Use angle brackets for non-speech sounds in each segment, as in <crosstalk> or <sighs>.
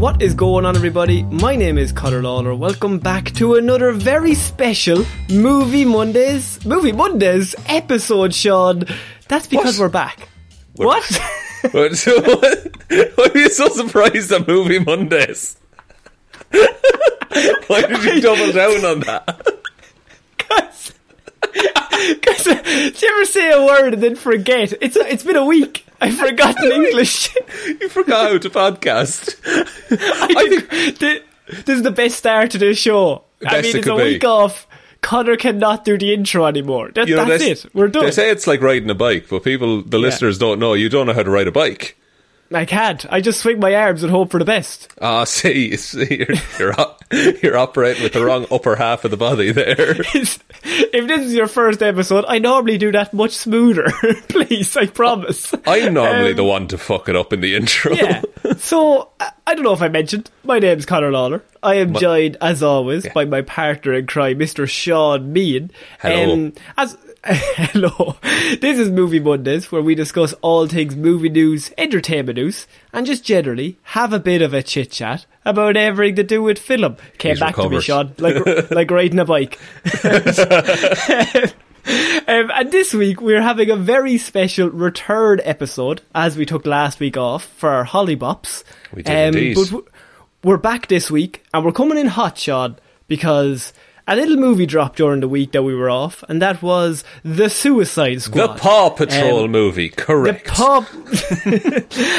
What is going on, everybody? My name is Conor Lawler. Welcome back to another very special Movie Mondays, Movie Mondays episode, Sean. That's because What? we're back. What? <laughs> What? So what? Why are you so surprised at Movie Mondays? <laughs> Why did you double down on that? <laughs> Because, do you ever say a word and then forget? It's it's been a week. <laughs> I've forgotten <laughs> English. You forgot how to podcast. <laughs> I think thi- this is the best start to this show. I mean, it it's a could be. week off. Connor cannot do the intro anymore. That, You know, that's it. We're done. They say it's like riding a bike, but people, the listeners, don't know. You don't know how to ride a bike. I can't. I just swing my arms and hope for the best. Ah, <laughs> see, see, you're you're, op- <laughs> you're operating with the wrong upper half of the body there. <laughs> if this is your first episode, I normally do that much smoother. Please, I promise. I'm normally Um, the one to fuck it up in the intro. Yeah. So, I I don't know if I mentioned, my name's Connor Lawler. I am joined, as always, by my partner in crime, Mr. Sean Meighan. Hello. as <laughs> Hello. This is Movie Mondays, where we discuss all things movie news, entertainment news, and just generally have a bit of a chit chat about everything to do with film. Came He's back to me, recovered. Sean, like <laughs> like riding a bike. <laughs> Um, and this week we're having a very special return episode, as we took last week off for our Hollybops. We did indeed. But we're back this week, and we're coming in hot, Sean, because a little movie dropped during the week that we were off, and that was The Suicide Squad. The Paw Patrol Um, movie, correct. The Paw.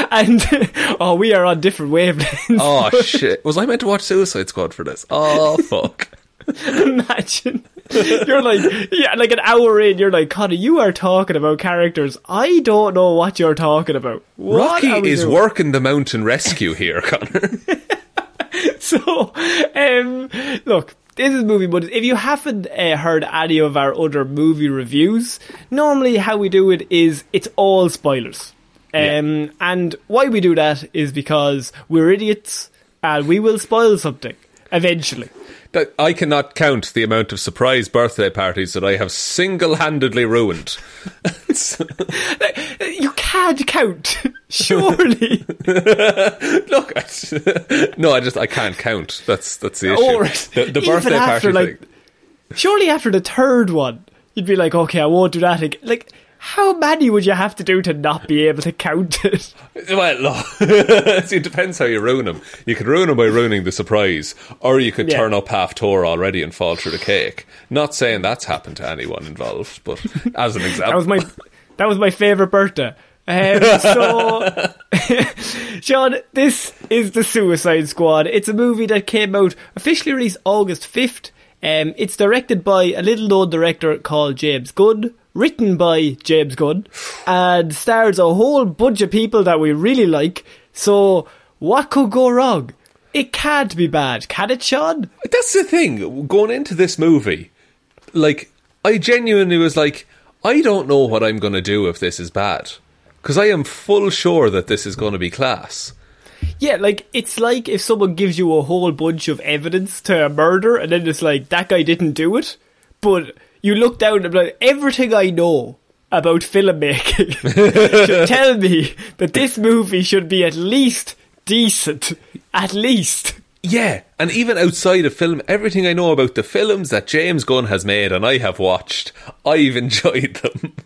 <laughs> and <laughs> oh, we are on different wavelengths. Oh shit! Was I meant to watch Suicide Squad for this? Oh <laughs> fuck! Imagine. You're like, yeah, like an hour in, you're like, Connor, you are talking about characters. I don't know what you're talking about. What Rocky is doing? working the mountain rescue here, Connor. So, um, look, this is movie, but if you haven't uh, heard any of our other movie reviews, normally how we do it is it's all spoilers. Um, and why we do that is because we're idiots and we will spoil something eventually. That- I cannot count the amount of surprise birthday parties that I have single-handedly ruined. <laughs> <laughs> You can't count, <laughs> surely. <laughs> Look, I, <laughs> no, I just I can't count. That's that's the issue. Right. The, the birthday after, party like, thing. Surely after the third one, you'd be like, okay, I won't do that again. Like, how many would you have to do to not be able to count it? Well, See, it depends how you ruin them. You could ruin them by ruining the surprise, or you could Yeah. turn up half tour already and fall through the cake. Not saying that's happened to anyone involved, but as an example, That was my that was my favorite birthday. Um, <laughs> so, <laughs> Sean, this is the Suicide Squad. It's a movie that came out officially released August fifth. Um, it's directed by a little known director called James Gunn, written by James Gunn, and stars a whole bunch of people that we really like. So, what could go wrong? It can't be bad, can it, Sean? That's the thing. Going into this movie, like I genuinely was like, I don't know what I'm going to do if this is bad. Because I am full sure that this is going to be class. Yeah, like it's like if someone gives you a whole bunch of evidence to a murder, and then it's like that guy didn't do it, but you look down and like everything I know about filmmaking <laughs> should tell me that this movie should be at least decent, at least. Yeah, and even outside of film, everything I know about the films that James Gunn has made and I have watched, I've enjoyed them. <laughs>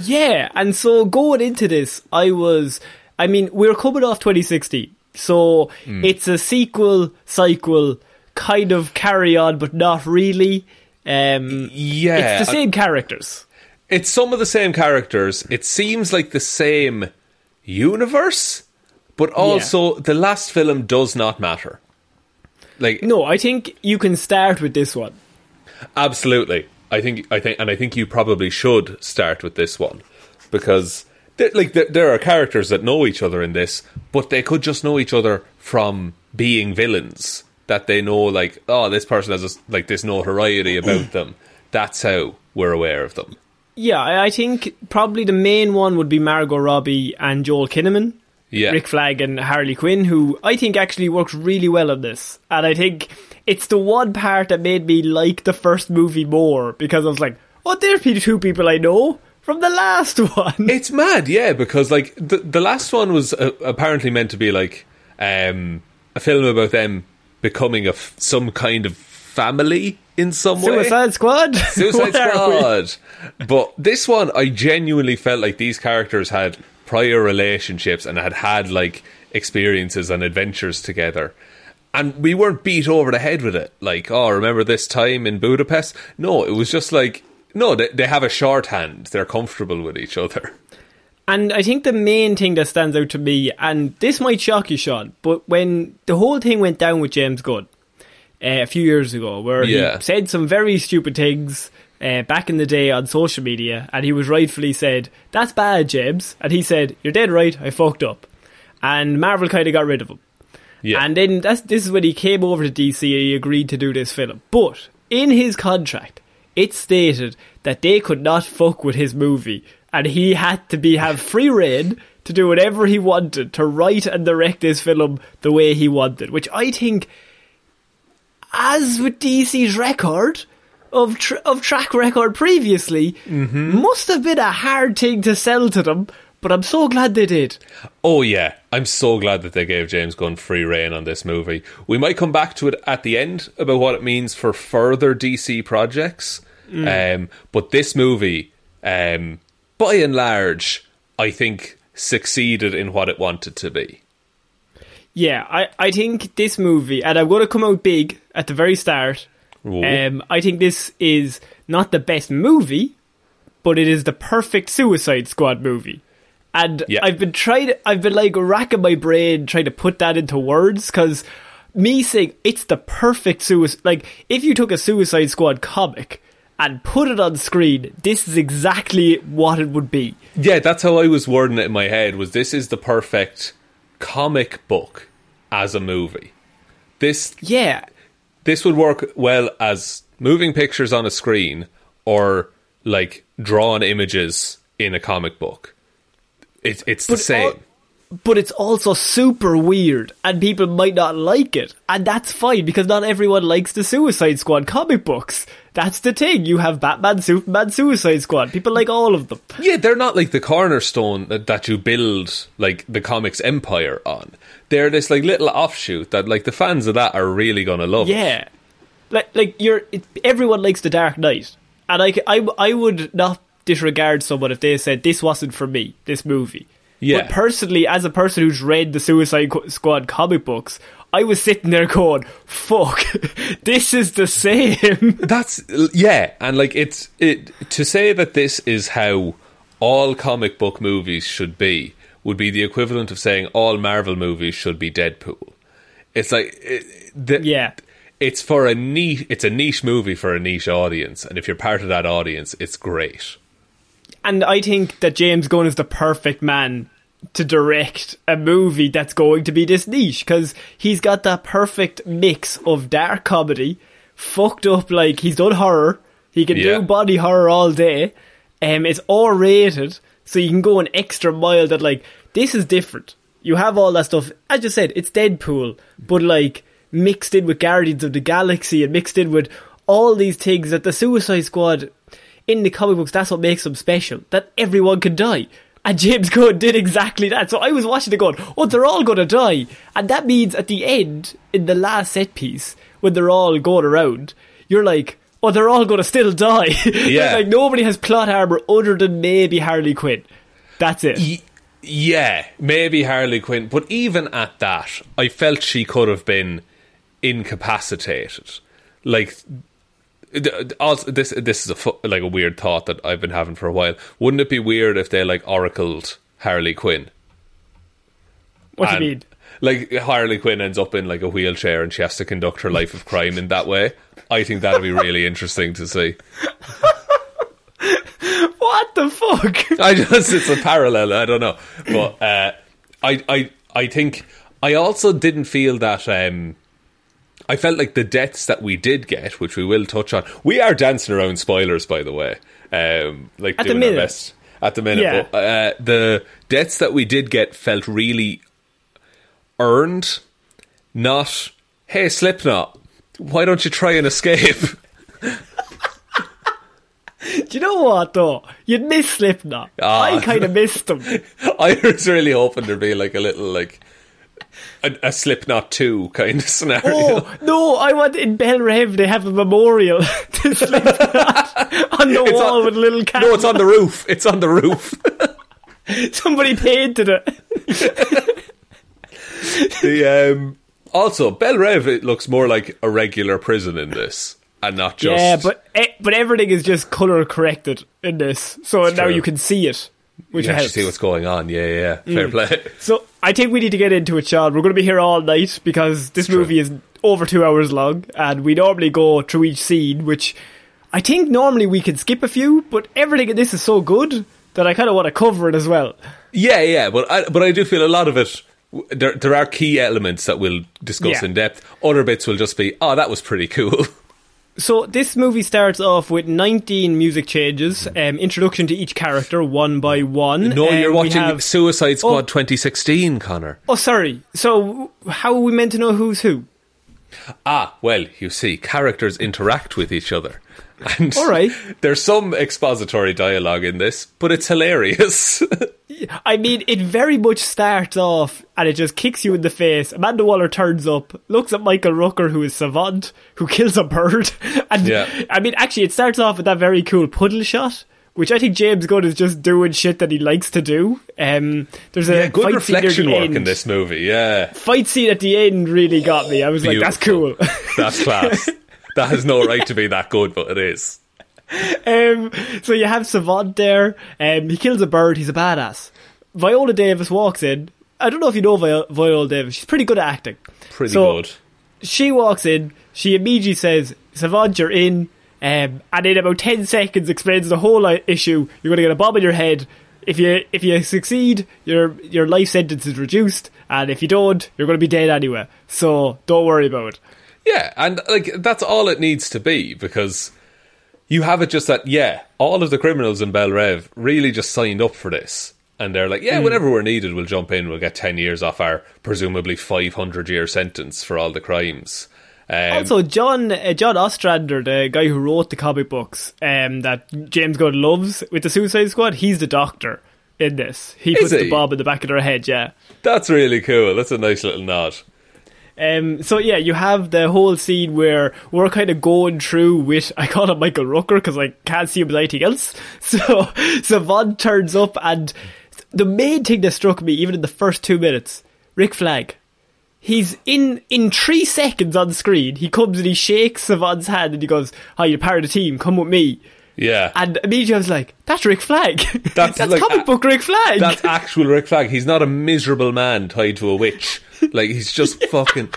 Yeah, and so going into this, I was. I mean, we're coming off 2016, so it's a sequel, sequel, kind of carry on, but not really. Um, Yeah, it's the same characters. It's some of the same characters. It seems like the same universe, but also the last film does not matter. Like No, I think you can start with this one. absolutely. I think I think and I think you probably should start with this one because there- like there, there are characters that know each other in this, but they could just know each other from being villains that they know like oh this person has a, like this notoriety about <clears throat> them. That's how we're aware of them. Yeah, I think probably the main one would be Margot Robbie and Joel Kinnaman. Yeah. Rick Flag and Harley Quinn, who I think actually worked really well on this. And I think it's the one part that made me like the first movie more because I was like, oh, there's the two people I know from the last <laughs> one. It's mad, yeah, because like the the last one was uh, apparently meant to be like um, a film about them becoming a f- some kind of family in some way. Suicide Squad? <laughs> Suicide are? Squad. But this one, I genuinely felt like these characters had prior relationships and had had like experiences and adventures together. And we weren't beat over the head with it. Like, oh, remember this time in Budapest? No, it was just like, no, they, they have a shorthand. They're comfortable with each other. And I think the main thing that stands out to me, and this might shock you, Sean, but when the whole thing went down with James Gunn uh, a few years ago, where Yeah. he said some very stupid things uh, back in the day on social media, and he was rightfully said, That's bad, James. And he said, You're dead right, I fucked up. And Marvel kind of got rid of him. Yeah. And then that's, this is when he came over to DC and he agreed to do this film. But in his contract, it stated that they could not fuck with his movie, and he had to be have free reign to do whatever he wanted to write and direct this film the way he wanted. Which I think, as with DC's record of tr- of track record previously, mm-hmm. must have been a hard thing to sell to them. But I'm so glad they did. Oh yeah, I'm so glad that they gave James Gunn free reign on this movie. We might come back to it at the end about what it means for further DC projects. Um, but this movie, um, by and large, I think succeeded in what it wanted to be. Yeah, I, I think this movie, and I'm going to come out big at the very start. Um, I think this is not the best movie, but it is the perfect Suicide Squad movie. And Yeah. I've been trying, I've been like racking my brain trying to put that into words because me saying it's the perfect suicide, like if you took a Suicide Squad comic and put it on screen, this is exactly what it would be. Yeah, that's how I was wording it in my head. Was this is the perfect comic book as a movie? This Yeah, this would work well as moving pictures on a screen or like drawn images in a comic book. It's it's the same. all- but it's also super weird, and people might not like it, and that's fine because not everyone likes the Suicide Squad comic books. That's the thing. You have Batman, Superman, Suicide Squad. People like all of them. yeah, they're not like the cornerstone that, that you build like the comics empire on. They're this like little offshoot that like the fans of that are really gonna love. Yeah, like like you're. It, everyone likes the Dark Knight, and i i would not disregard someone if they said this wasn't for me. This movie. Yeah. But personally, as a person who's read the Suicide Squad comic books, I was sitting there going, "Fuck, <laughs> this is the same." <laughs> That's yeah, and like it's it to say that this is how all comic book movies should be would be the equivalent of saying all Marvel movies should be Deadpool. It's like it, the, Yeah. it's for a niche. It's a niche movie for a niche audience, and if you're part of that audience, it's great. And I think that James Gunn is the perfect man to direct a movie that's going to be this niche because he's got that perfect mix of dark comedy, fucked up like he's done horror, He can Yeah. do body horror all day. Um, it's R rated, so you can go an extra mile. That like this is different. You have all that stuff. As you said, it's Deadpool, but like mixed in with Guardians of the Galaxy and mixed in with all these things that the Suicide Squad in the comic books. That's what makes them special. That everyone can die. And James <laughs> Gunn did exactly that. So I was watching it going, oh, they're all going to die. And that means at the end, in the last set piece, when they're all going around, you're like, oh, they're all going to still die. <laughs> Yeah. like nobody has plot armor other than maybe Harley Quinn. That's it. Y- yeah, maybe Harley Quinn, but even at that, I felt she could have been incapacitated. Like, also, this this is a like a weird thought that I've been having for a while. Wouldn't it be weird if they like oracled Harley Quinn? what do And, you mean? Like Harley Quinn ends up in like a wheelchair and she has to conduct her life of crime in that way. I think that'd be really interesting to see. <laughs> What the fuck? <laughs> I just it's a parallel. I don't know, but uh, I I I think I also didn't feel that. Um, I felt like the deaths that we did get, which we will touch on. We are dancing around spoilers, by the way. Um, like At the doing our minute. best at the minute. Yeah. But, uh, the deaths that we did get felt really earned. Not hey Slipknot, why don't you try and escape? <laughs> Do you know what though? You'd miss Slipknot. Ah. I kind of missed them. <laughs> I was really hoping there'd be like a little like a, a Slipknot two kind of <laughs> scenario. Oh no! I want in Belle Reve they have a memorial <laughs> to Slipknot on the It's wall on- with a little cat. No, it's on the roof. It's on the roof. <laughs> Somebody painted it. the um, also Belle Reve it looks more like a regular prison in this, and not just Yeah, but eh, but everything is just color corrected in this, so now true. you can see it, which you helps. see what's going on. Yeah, yeah, yeah. fair Mm. play. <laughs> So I think we need to get into it, Sean. We're going to be here all night because this true. movie is over two hours long, and we normally go through each scene, which I think normally we can skip a few, but everything in this is so good that I kind of want to cover it as well. Yeah, yeah, but I, but I do feel a lot of it. There, there are key elements that we'll discuss Yeah. in depth. Other bits will just be, oh, that was pretty cool. <laughs> So this movie starts off with 19 music changes, um, introduction to each character one by one. No, Um, you're watching have- Suicide Squad Oh. 2016, Connor. Oh, sorry. So how are we meant to know who's who? Ah, well, you see, characters interact with each other. And All right. <laughs> there's some expository dialogue in this, but it's hilarious. <laughs> I mean, it very much starts off and it just kicks you in the face. Amanda Waller turns up, looks at Michael Rooker, who is savant, who kills a bird. <laughs> And Yeah. I mean, actually, it starts off with that very cool puddle shot. Which I think James Gunn is just doing shit that he likes to do. Um, there's a yeah, good fight scene near reflection work end. in this movie, yeah. Fight scene at the end really got me. I was like, that's cool. That's class. That has no right to be that good, but it is. Um, so you have Savant there. Um, he kills a bird. He's a badass. Viola Davis walks in. I don't know if you know Vi- Viola Davis. She's pretty good at acting. Pretty So, good. She walks in. She immediately says, "Savant, you're in." Um, and in about ten seconds, explains the whole uh, issue. You're going to get a bomb in your head. If you if you succeed, your your life sentence is reduced, and if you don't, you're going to be dead anyway. So don't worry about it. Yeah, and like that's all it needs to be because you have it just that yeah, all of the criminals in Belle Reve really just signed up for this. And they're like, yeah, Hmm. whenever we're needed, we'll jump in. We'll get 10 years off our presumably 500 year sentence for all the crimes. Um, Also, John uh, John Ostrander, the guy who wrote the comic books um, that James Gunn loves with the Suicide Squad, he's the doctor in this. He puts he? the bob in the back of their head, yeah. that's really cool. That's a nice little nod. Um, so yeah, you have the whole scene where we're kind of going through with <laughs> I call him Michael Rooker because I can't see him as anything else. <laughs> So Savant turns up, and the main thing that struck me, even in the first two minutes, Rick Flag. He's in in three seconds on screen. He comes and he shakes Savant's hand and he goes, "Hi, you're part of the team. Come with me." Yeah. And immediately I was like, "That's Rick Flag. <laughs> That's That's, like comic book Rick Flag." That's <laughs> actual Rick Flag. He's not a miserable man tied to a witch. Like he's just <laughs> fucking.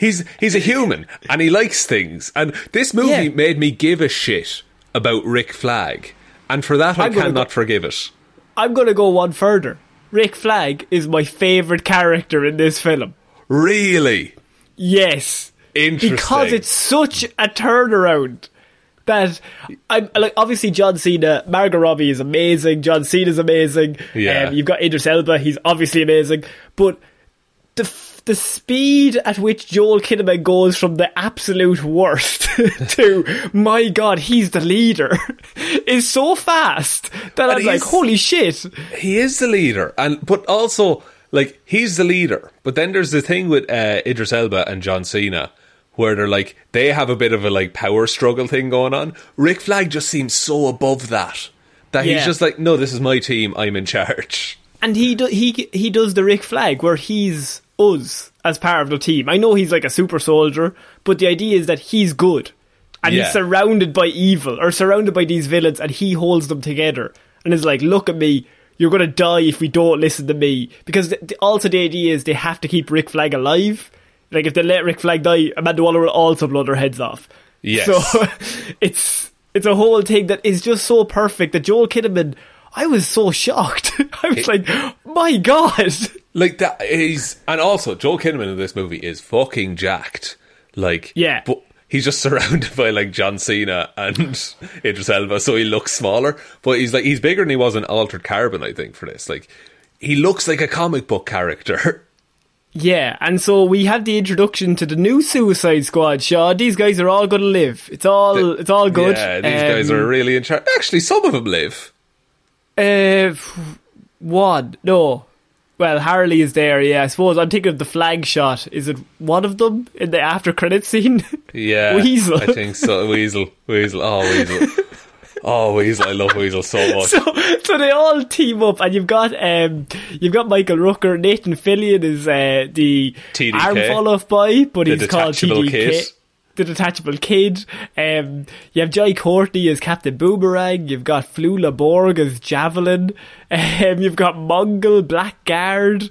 He's he's a human and he likes things. And this movie Yeah. made me give a shit about Rick Flag, and for that I I'm gonna cannot go- forgive it. I'm going to go one further. Rick Flag is my favorite character in this film. Really Yes. interesting. Because it's such a turnaround. That I'm like obviously John Cena, Margot Robbie is amazing, John Cena's amazing. Yeah. Um, you've got Idris Elba, he's obviously amazing, but the f- the speed at which Joel Kinnaman goes from the absolute worst <laughs> to my god, he's the leader <laughs> is so fast that I'm like, holy shit. he is the leader, and but also like he's the leader. But then there's the thing with uh, Idris Elba and John Cena, where they're like they have a bit of a like power struggle thing going on. Rick Flag just seems so above that that he's just like, no, this is my team. I'm in charge. And he do, he he does the Rick Flag where he's us as part of the team. I know he's like a super soldier, but the idea is that he's good. And Yeah. he's surrounded by evil or surrounded by these villains and he holds them together and is like, look at me, you're going to die if we don't listen to me. Because th- also the idea is they have to keep Rick Flag alive. Like if they let Rick Flag die, Amanda Waller will also blow their heads off. Yes. So <laughs> it's it's a whole thing that is just so perfect that Joel Kinnaman. I was so shocked. <laughs> I was like, my god. Like that is, and also Joel Kinnaman in this movie is fucking jacked. Like, Yeah. but he's just <laughs> surrounded by like John Cena and Idris Elba, so he looks smaller. But he's like he's bigger than he was in Altered Carbon, I think, for this. Like, he looks like a comic book character. Yeah, and so we have the introduction to the new Suicide Squad. Shaw, these guys are all going to live. It's all it's all good. Yeah, these guys Um, are really in charge. Actually, some of them live. Uh, one no. Well, Harley is there. Yeah, I suppose I'm thinking of the flag shot. Is it one of them in the after credit scene? <laughs> Yeah, Weasel. I think so. Weasel, Weasel. Oh, Weasel. <laughs> Oh, Weasel. I love Weasel so <laughs> much. so, so they all team up, and you've got um, you've got Michael Rooker, Nathan Fillion is uh, the TDK. arm fall off boy, but The he's called TDK. kid. The detachable kid. Um, you have Jai Courtney as Captain Boomerang. You've got Flula Borg as Javelin. <laughs> Um, you've got Mongal Blackguard.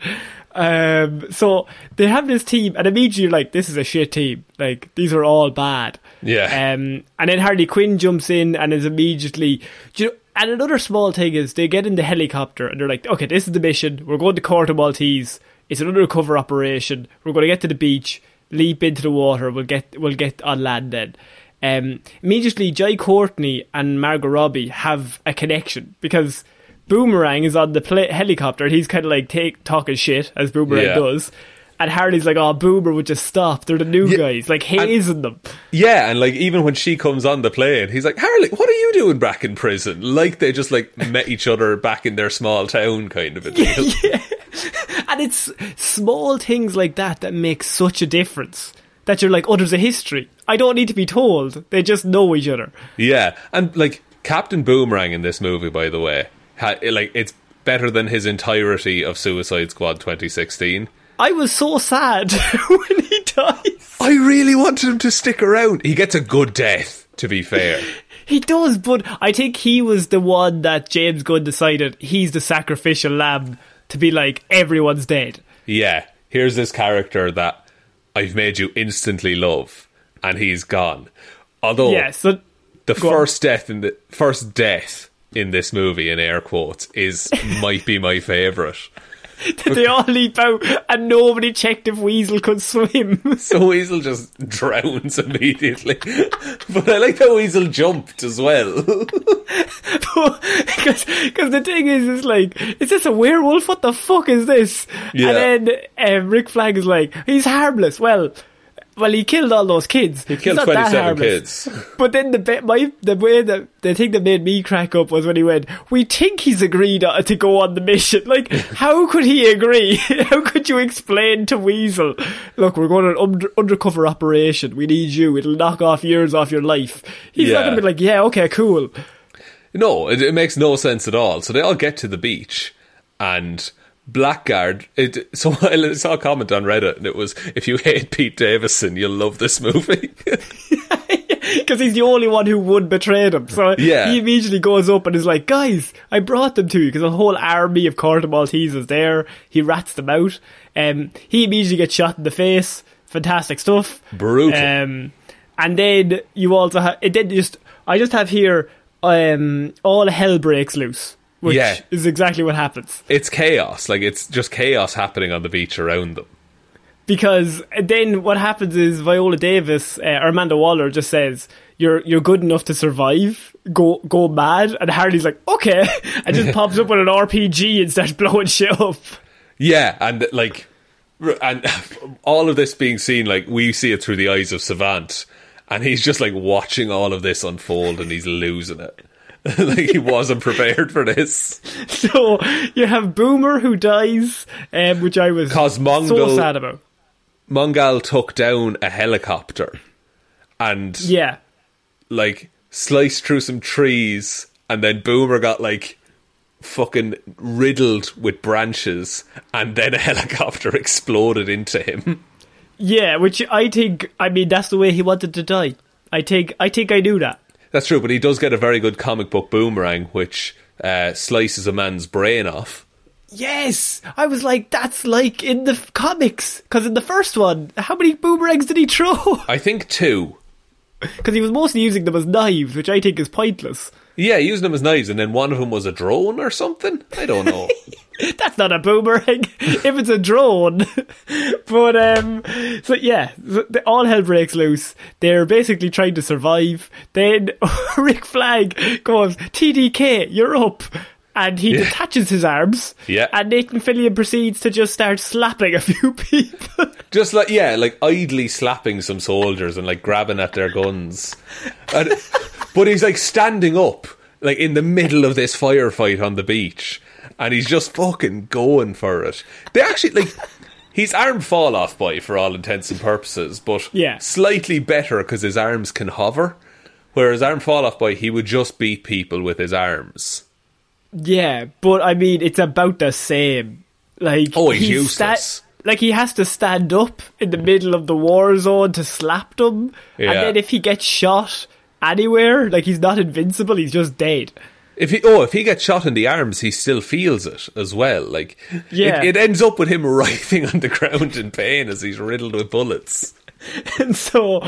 Um, so they have this team, and immediately you're like, "This is a shit team. Like these are all bad." Yeah. Um, and then Harley Quinn jumps in and is immediately. Do you know, and another small thing is they get in the helicopter and they're like, okay, this is the mission. We're going to Corte Maltese. It's an undercover operation. We're going to get to the beach, leap into the water. We'll get we'll get on land then. Um, immediately, Jai Courtney and Margot Robbie have a connection because Boomerang is on the pla helicopter. and He's kind of like take, talking shit as Boomerang Yeah. does. And Harley's like, oh, Boomer would just stop. They're the new Yeah, guys, like hazing them. Yeah, and like even when she comes on the plane, he's like, Harley, what are you doing back in prison? Like they just like met each other back in their small town kind of a deal. yeah. And it's small things like that that make such a difference. That you're like, oh, there's a history. I don't need to be told. They just know each other. Yeah, and like Captain Boomerang in this movie, by the way, ha- like it's better than his entirety of Suicide Squad 2016. I was so sad <laughs> when he dies. I really wanted him to stick around. He gets a good death, to be fair. <laughs> He does, but I think he was the one that James Gunn decided he's the sacrificial lamb to be like, everyone's dead. yeah, here's this character that I've made you instantly love, and he's gone. Although Yeah, so the go on. first death in the first death in this movie, in air quotes, is <laughs> might be my favorite. <laughs> they all leap out and nobody checked if Weasel could swim. <laughs> So Weasel just drowns immediately. <laughs> but I like how Weasel jumped as well. because the thing is, it's like, is this a werewolf? What the fuck is this? Yeah. And then um, Rick Flag is like, he's harmless. Well, well, he killed all those kids. He killed not 27 kids. <laughs> But then the bit, my the way that the thing that made me crack up was when he went, "We think he's agreed to go on the mission." <laughs> Like, how could he agree? <laughs> how could you explain to Weasel, "Look, we're going on an under, undercover operation. We need you. It'll knock off years off your life." He's not going to be like, "Yeah, okay, cool." No, it, it makes no sense at all. So they all get to the beach, and Blackguard. It, <laughs> so I saw a comment on Reddit, and it was, "If you hate Pete Davidson, you'll love this movie." <laughs> because he's the only one who would betray them. So Yeah. he immediately goes up and is like, "Guys, I brought them to you because a whole army of Corte Maltese is there." He rats them out. Um, he immediately gets shot in the face. Fantastic stuff. Brutal. Um, and then you also have it. Did just I just have here. Um, all hell breaks loose, which Yeah. is exactly what happens. it's chaos. Like it's just chaos happening on the beach around them. because then what happens is Viola Davis uh, or Amanda Waller just says, you're you're good enough to survive. Go go mad." And Harley's like, "Okay," <laughs> and just <laughs> pops up with an RPG and starts <laughs> blowing shit up. Yeah, and like, and all of this being seen, like we see it through the eyes of Savant, and he's just like watching all of this unfold, and he's losing it. <laughs> like he wasn't prepared for this. <laughs> So you have Boomer who dies, um, which I was 'Cause so Mongal- sad about. Mongal took down a helicopter, and Yeah, like sliced through some trees, and then Boomer got like fucking riddled with branches, and then a <laughs> helicopter exploded into him. yeah. Which I think, I mean, that's the way he wanted to die. I think, I think I knew that. That's true, but he does get a very good comic book boomerang, which uh, slices a man's brain off. Yes, I was like, that's like in the f- comics. Because in the first one, how many boomerangs did he throw? I think two. <laughs> Because he was mostly using them as knives, which I think is pointless. Yeah, using them as knives, and then one of them was a drone or something. I don't know. <laughs> That's not a boomerang <laughs> if it's a drone. <laughs> but um, so yeah, all hell breaks loose. They're basically trying to survive. Then Rick Flag goes, "TDK, you're up." And he Yeah. detaches his arms, Yeah. and Nathan Fillion proceeds to just start slapping a few people. Just like yeah, like idly slapping some soldiers and like grabbing at their guns. And, but he's like standing up, like in the middle of this firefight on the beach, and he's just fucking going for it. They actually like he's arm fall off boy for all intents and purposes, but Yeah. slightly better because his arms can hover. Whereas arm fall off boy, he would just beat people with his arms. Yeah, but I mean, it's about the same. Like, Oh, he's useless. like he has to stand up in the middle of the war zone to slap them, Yeah. and then if he gets shot anywhere, like he's not invincible, he's just dead. If he oh, if he gets shot in the arms, he still feels it as well. Like Yeah. it, it ends up with him <laughs> writhing on the ground in pain as he's riddled with bullets. <laughs> and so,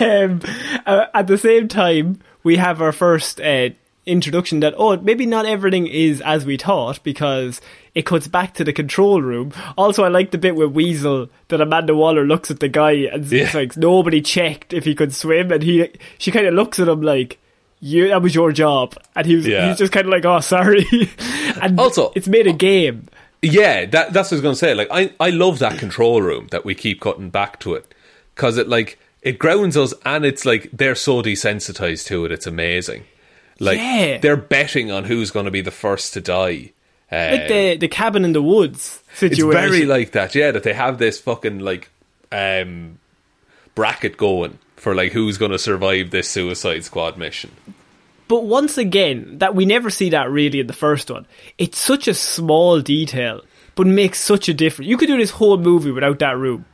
um, uh, at the same time, we have our first uh, introduction that oh, maybe not everything is as we thought because it cuts back to the control room. Also, I like the bit with Weasel that Amanda Waller looks at the guy and it's like nobody checked if he could swim, and he she kind of looks at him like. You, that was your job, and he was, Yeah. he's just kind of like, "Oh, sorry." <laughs> and Also- it's made a game. Yeah, that, that's what I was going to say. Like, I, I love that control room that we keep cutting back to it because it like it grounds us, and it's like they're so desensitized to it. It's amazing. Like Yeah. they're betting on who's going to be the first to die. Uh, Like the the cabin in the woods situation. it's very like that. Yeah, that they have this fucking like um, bracket going for like who's going to survive this Suicide Squad mission. But once again, that we never see that really in the first one. It's such a small detail, but makes such a difference. You could do this whole movie without that room,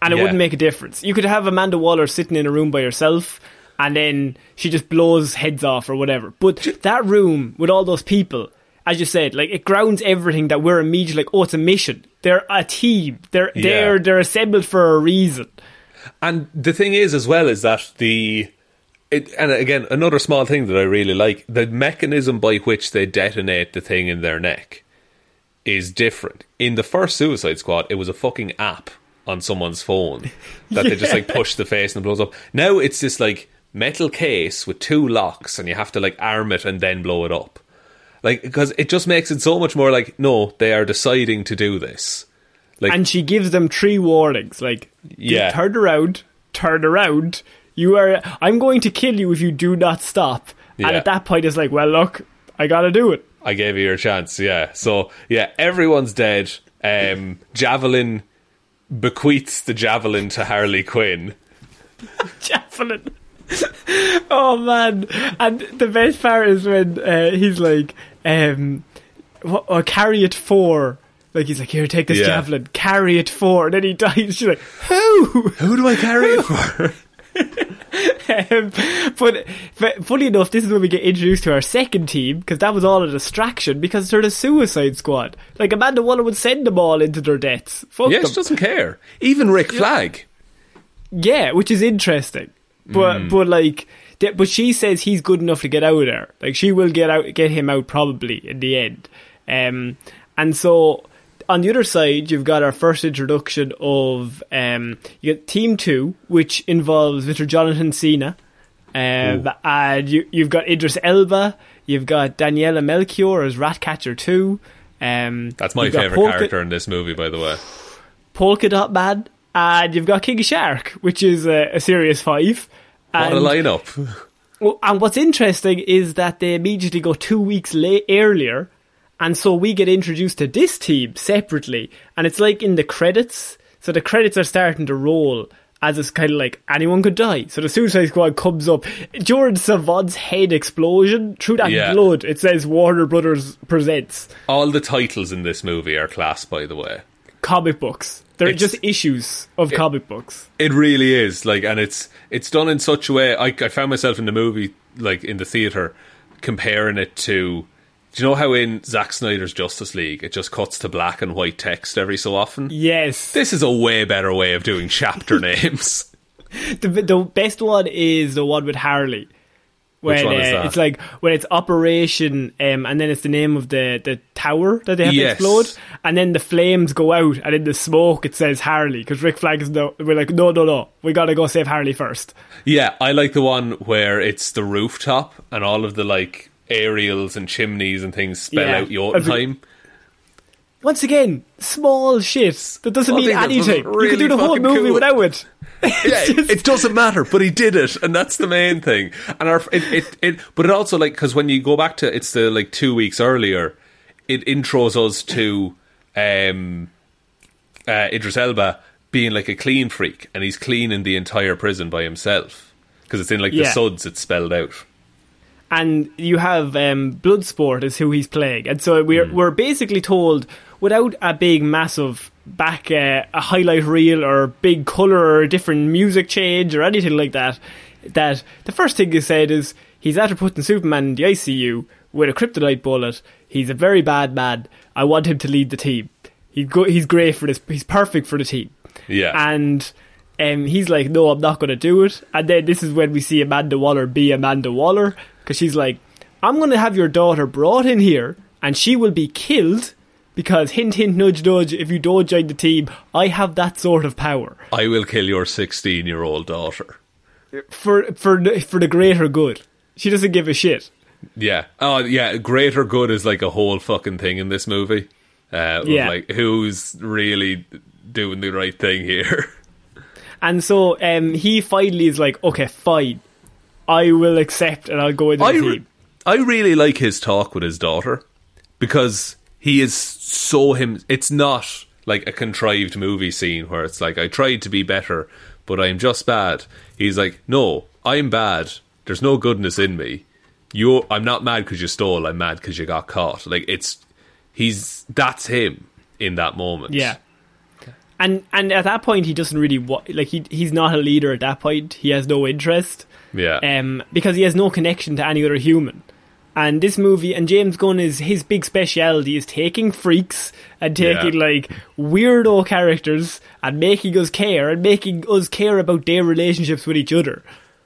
and it Yeah. wouldn't make a difference. You could have Amanda Waller sitting in a room by herself, and then she just blows heads off or whatever. But that room with all those people, as you said, like it grounds everything that we're immediately like, oh, it's a mission. They're a team. They're Yeah. they're they're assembled for a reason. And the thing is, as well, is that the. It, and again, another small thing that I really like the mechanism by which they detonate the thing in their neck is different. In the first Suicide Squad, it was a fucking app on someone's phone <laughs> that they just like push the face and it blows up. Now it's this like metal case with two locks and you have to like arm it and then blow it up. Like, because it just makes it so much more like, no, they are deciding to do this. Like, and she gives them three warnings like Yeah. turn around turn around you are i'm going to kill you if you do not stop and at that point it's like well look i gotta do it I gave you your chance, yeah. So yeah, everyone's dead. Um, Javelin bequeaths the javelin to Harley Quinn. <laughs> javelin <laughs> oh man and the best part is when uh, he's like um what, or carry it for like he's like here take this Yeah. javelin carry it for and then he <laughs> dies she's like who Who do I carry it <laughs> for? um, but, but funny enough, this is when we get introduced to our second team because that was all a distraction because they're the Suicide Squad. Like Amanda Waller would send them all into their deaths. Fuck yes, them. doesn't care. Even Rick Flag. yeah, which is interesting. But Mm. but like, but she says he's good enough to get out of there. Like she will get out, get him out probably in the end. Um, and so on the other side, you've got our first introduction of um, you get Team Two, which involves Mr. Jonathan Cena Um, and you, you've got Idris Elba, you've got Daniela Melchior as Ratcatcher 2. Um, That's my favorite Polka, character in this movie, by the way. Polka Dot Man, and you've got King Shark, which is a, a serious five. What And, a lineup! <laughs> well, and what's interesting is that they immediately go two weeks late earlier, and so we get introduced to this team separately, and it's like in the credits. So the credits are starting to roll as it's kind of like anyone could die. So the Suicide Squad comes up during Savant's head explosion through that Yeah. blood. It says Warner Brothers presents All the titles in this movie are class, by the way. comic books. They're It's- just issues of comic books. It really is like, and it's it's done in such a way. I, I found myself in the movie, like in the theater, comparing it to. Do you know how in Zack Snyder's Justice League it just cuts to black and white text every so often? Yes. This is a way better way of doing chapter <laughs> names. The, the best one is the one with Harley. When Which one is uh, it's like when it's Operation, um, and then it's the name of the, the tower that they have Yes. to explode, and then the flames go out, and in the smoke it says Harley because Rick Flag is no. We're like, no, no, no, we gotta go save Harley first. Yeah, I like the one where it's the rooftop and all of the like aerials and chimneys and things spell Yeah. out Jotunheim. Once again, small shit that doesn't Small mean thing that doesn't anything. you really could do the whole movie cool. without it. <laughs> yeah, it, it doesn't matter, but he did it, and that's the main thing. And our it it, it but it also like because when you go back to it's the like two weeks earlier, it intros us to um uh, Idris Elba being like a clean freak, and he's cleaning the entire prison by himself because it's in like the suds. It's spelled out. and you have um, Bloodsport is who he's playing, and so we're Hmm. we're basically told without a big massive back uh, a highlight reel or big color or a different music change or anything like that. That the first thing is said is he's after putting Superman in the ICU with a kryptonite bullet. He's a very bad man. I want him to lead the team. He's go- he's great for this. He's perfect for the team. Yeah, And um, he's like, no, I'm not going to do it. And then this is when we see Amanda Waller be Amanda Waller because she's like, I'm going to have your daughter brought in here and she will be killed because hint, hint, nudge, nudge. If you don't join the team, I have that sort of power I will kill your sixteen-year-old daughter. for for for the greater good. She doesn't give a shit. Yeah. Oh, yeah. Greater good is like a whole fucking thing in this movie. Uh, Yeah. Like who's really doing the right thing here? <laughs> And so um, he finally is like, okay, fine, I will accept and I'll go into the team. re- I really like his talk with his daughter because he is so him. It's not like a contrived movie scene where it's like I tried to be better, but I'm just bad. He's like, no, I'm bad. There's no goodness in me. You, I'm not mad because you stole. I'm mad because you got caught. Like it's, he's that's him in that moment. Yeah. And and at that point he doesn't really wa- like he he's not a leader at that point. He has no interest. yeah. Um because he has no connection to any other human. And this movie and James Gunn is his big speciality is taking freaks and taking Yeah. like weirdo characters and making us care and making us care about their relationships with each other.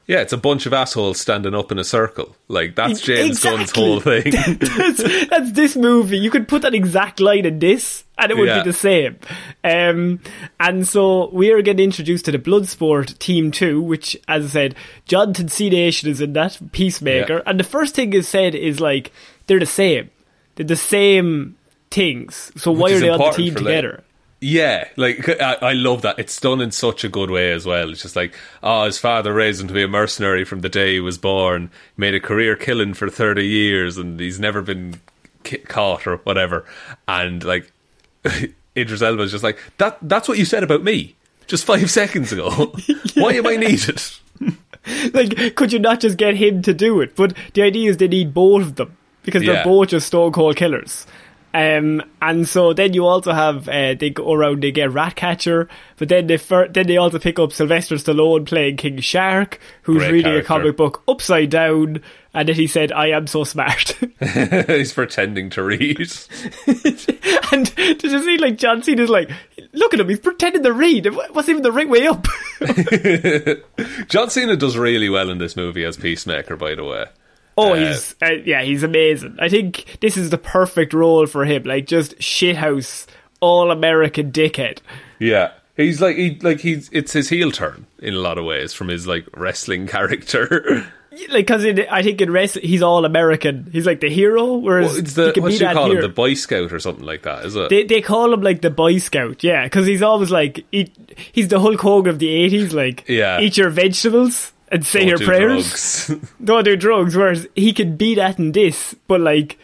Yeah, it's a bunch of assholes standing up in a circle. Like that's James Gunn's whole thing. <laughs> that's, that's this movie. You could put that exact line in this, and it would Yeah. be the same. Um, and so we are getting introduced to the Bloodsport Team Two, which, as I said, Jonathan C. Nation is in that Peacemaker, Yeah. and the first thing is said is like they're the same. They're the same things. So why are they on the team together? later. Yeah, like I, I love that. It's done in such a good way as well. It's just like, oh, his father raised him to be a mercenary from the day he was born, made a career killing for 30 years, and he's never been ki- caught or whatever. And like, <laughs> Idris Elba is just like, that. that's what you said about me just five <laughs> seconds ago. <laughs> Why am I needed? like, could you not just get him to do it? But the idea is they need both of them because they're both just stone cold killers. Um, and so then you also have uh, they go around they get Ratcatcher, but then they fir- then they also pick up Sylvester Stallone playing King Shark, who's Great reading a comic book upside down, and then he said, "I am so smart." <laughs> <laughs> he's pretending to read. <laughs> and did you see like John Cena's like, look at him, he's pretending to read. What's even the right way up? John Cena does really well in this movie as Peacemaker, by the way. Oh, Uh, he's uh, yeah, he's amazing. I think this is the perfect role for him. Like just shithouse, all American dickhead. Yeah. He's like he like he's it's his heel turn in a lot of ways from his like wrestling <laughs> character. Like, because I think in wrestling, he's all American. He's like the hero, whereas Well, it's the he can what be do you call hero. him? The Boy Scout or something like that, is it? They they call him like the Boy Scout, yeah, because he's always like he, he's the Hulk Hogan of the eighties, like Yeah. eat your vegetables and say Don't your prayers, drugs. <laughs> don't do drugs. Whereas he could be that in this, but like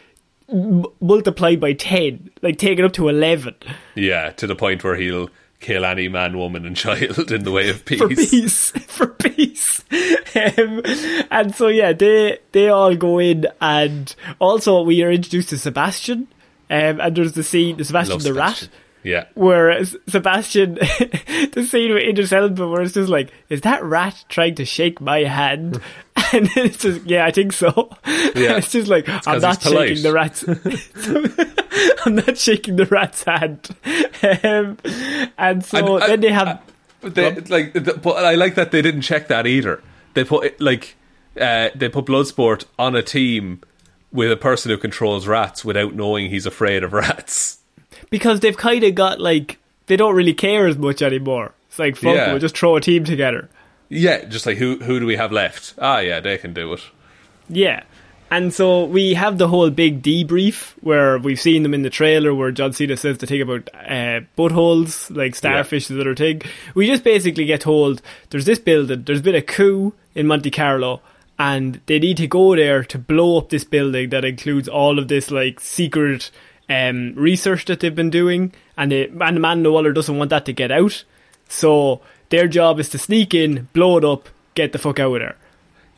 m- multiplied by ten, like take it up to eleven yeah, to the point where he'll kill any man, woman, and <laughs> child in the way of peace. for peace, <laughs> for peace. Um, and so yeah, they they all go in, and also we are introduced to Sebastian, um, and there's the scene, Sebastian the Sebastian. rat. Yeah. where Sebastian, <laughs> the scene with Idris Elba, where it's just like, is that rat trying to shake my hand? <laughs> And it's just, yeah, I think so. Yeah. <laughs> it's just like, I'm 'cause not shaking the rat's, I'm not shaking the rat's hand. Um, and so And I- then they have, But they, like, the, but I like that they didn't check that either. They put like uh, they put Bloodsport on a team with a person who controls rats without knowing he's afraid of rats. Because they've kind of got like, they don't really care as much anymore. It's like, fuck, Yeah. we'll just throw a team together. Yeah, just like who who do we have left? Ah, yeah, they can do it. Yeah. And so we have the whole big debrief where we've seen them in the trailer where John Cena says the thing about uh, buttholes, like starfish is other thing. We just basically get told there's this building, there's been a coup in Monte Carlo, and they need to go there to blow up this building that includes all of this like secret um, research that they've been doing, and, they, and Amanda Waller doesn't want that to get out. So their job is to sneak in, blow it up, get the fuck out of there.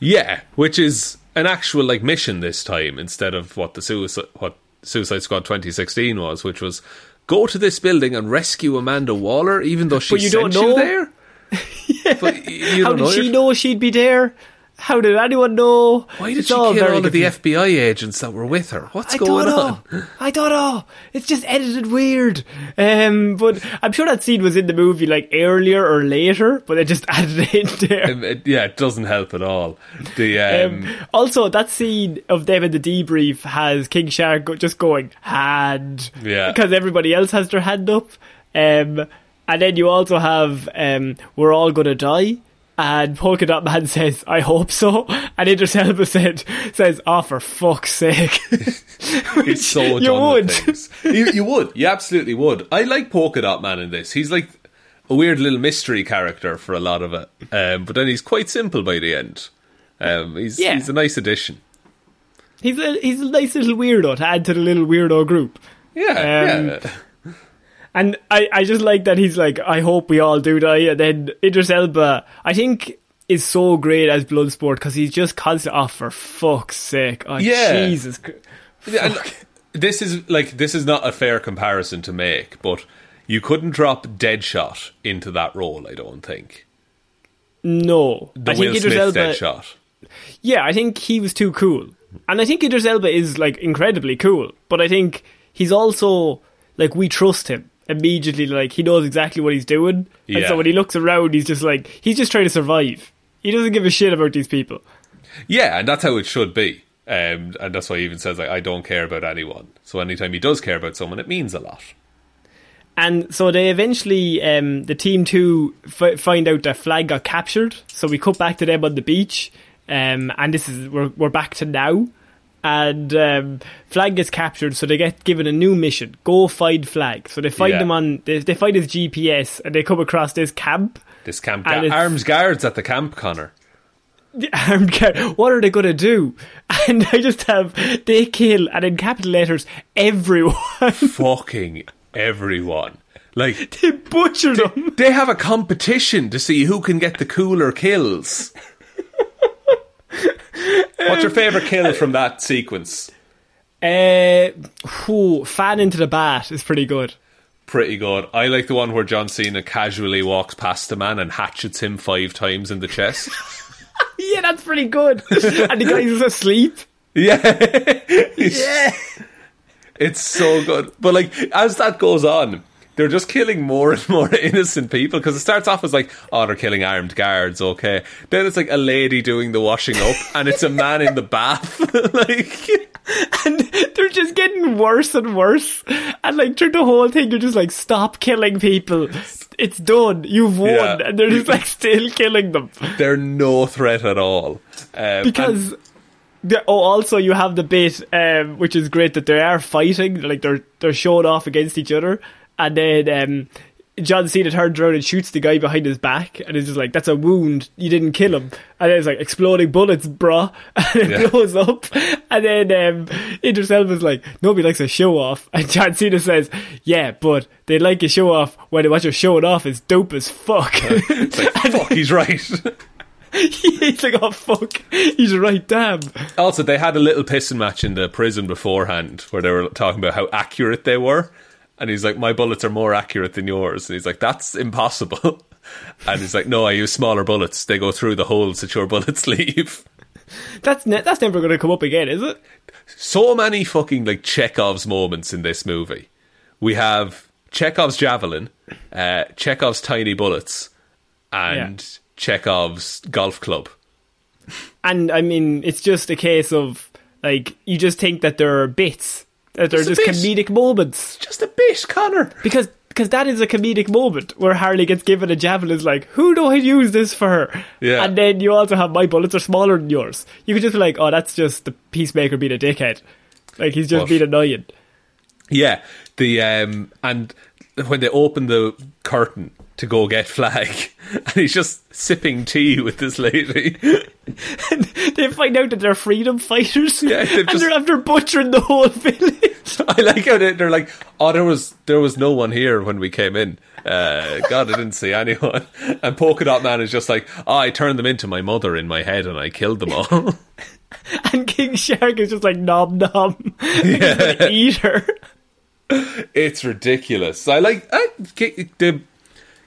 Yeah, which is an actual like mission this time instead of what the suicide what Suicide Squad 2016 was, which was go to this building and rescue Amanda Waller, even though she But you sent don't you know. there. <laughs> But you How don't did know. she know she'd be there? How did anyone know? Why did It's she all kill all of the. FBI agents that were with her? What's I going on? I don't know. It's just edited weird. Um, but I'm sure that scene was in the movie like earlier or later, but they just <laughs> added it in there. Um, it- yeah, it doesn't help at all. The um, Um, also, that scene of them in the debrief has King Shark go- just going hand, Yeah. because everybody else has their hand up. Um, and then you also have um, "We're all gonna die," and Polka Dot Man says, "I hope so," and Idris Elba said, "says, oh for fuck's sake." <laughs> It's so you would. You, you would. You absolutely would. I like Polka Dot Man in this. He's like a weird little mystery character for a lot of it, um, but then he's quite simple by the end. Um, he's Yeah. he's a nice addition. He's a he's a nice little weirdo to add to the little weirdo group. Yeah, Um, yeah. And I, I just like that he's like, I hope we all do die. And then Idris Elba, I think, is so great as Bloodsport because he's just constant. Oh, for fuck's sake! Oh, Yeah. Jesus. This is like this is not a fair comparison to make, but you couldn't drop Deadshot into that role. I don't think No, the I think Will Idris Smith Elba. Deadshot. Yeah, I think he was too cool, and I think Idris Elba is like incredibly cool. But I think he's also like we trust him immediately. Like he knows exactly what he's doing, and Yeah. so when he looks around, he's just like he's just trying to survive. He doesn't give a shit about these people. Yeah, and that's how it should be. Um, and that's why he even says like I don't care about anyone. So anytime he does care about someone, it means a lot. And so they eventually, um, the team two f- find out that Flag got captured. So we cut back to them on the beach, um, and this is we're we're back to now. And um, Flag gets captured, so they get given a new mission: go find Flag. So they find Yeah. him on, they, they find his GPS, and they come across this camp. This camp ga- arms guards at the camp, Connor. <laughs> Armed guard. What are they going to do? <laughs> And I just have they kill, and in capital letters, everyone. <laughs> Fucking everyone. Like they butcher them. they have a competition to see who can get the cooler kills. What's your favorite kill <laughs> from that sequence? Uh, whew, fan into the bat is pretty good. Pretty good. I like the one where John Cena casually walks past a man and hatchets him five times in the chest. <laughs> Yeah, that's pretty good. <laughs> and the guy's asleep. yeah. Yeah. It's so good. But like as that goes on, they're just killing more and <laughs> more innocent people because it starts off as like, oh, they're killing armed guards, okay. Then it's like a lady doing the washing up, and it's a man in the bath, <laughs> like. and they're just getting worse and worse. And like through the whole thing, you're just like, stop killing people. It's done. You've won. Yeah. And they're just like still killing them. They're no threat at all. Um, Because and- oh, also you have the bit um, which is great that they are fighting, like they're they're showing off against each other, and then um, John Cena turns around and shoots the guy behind his back, and is just like, "That's a wound. You didn't kill him." And then it's like exploding bullets, bruh, <laughs> and it Yeah. blows up. And then um, Idris Elba's like, "Nobody likes a show off," <laughs> and John Cena says, "Yeah, but they like a show off when what you're showing off is dope as fuck." it's like, <laughs> fuck, he's right. He's like, "Oh fuck, he's right, damn." Also, they had a little pissing match in the prison beforehand where they were talking about how accurate they were. And he's like, My bullets are more accurate than yours. And he's like, That's impossible. <laughs> And he's like, No, I use smaller bullets. They go through the holes that your bullets <laughs> leave. That's ne- that's never going to come up again, is it? So many fucking like Chekhov's moments in this movie. We have Chekhov's javelin, uh, Chekhov's tiny bullets, and Chekhov's golf club. And I mean, it's just a case of like you just think that there are bits that they're Just just bit. comedic moments Just a bit, Connor. because because that is a comedic moment where Harley gets given a javelin. Is like, who do I use this for? Yeah. And then you also have my bullets are smaller than yours. You could just be like, oh, that's just the peacemaker being a dickhead. Like he's just What? being annoying. Yeah, the um and when they open the curtain to go get flag, <laughs> and he's just sipping tea with this lady. <laughs> they find out that they're freedom fighters, Yeah, and just- they're after butchering the whole village. <laughs> I like how they, they're like, oh, there was there was no one here when we came in. Uh, God, I didn't see anyone. And Polka Dot Man is just like, oh, I turned them into my mother in my head, and I killed them all. And King Shark is just like nom nom, yeah. eat her. it's ridiculous. I like I, the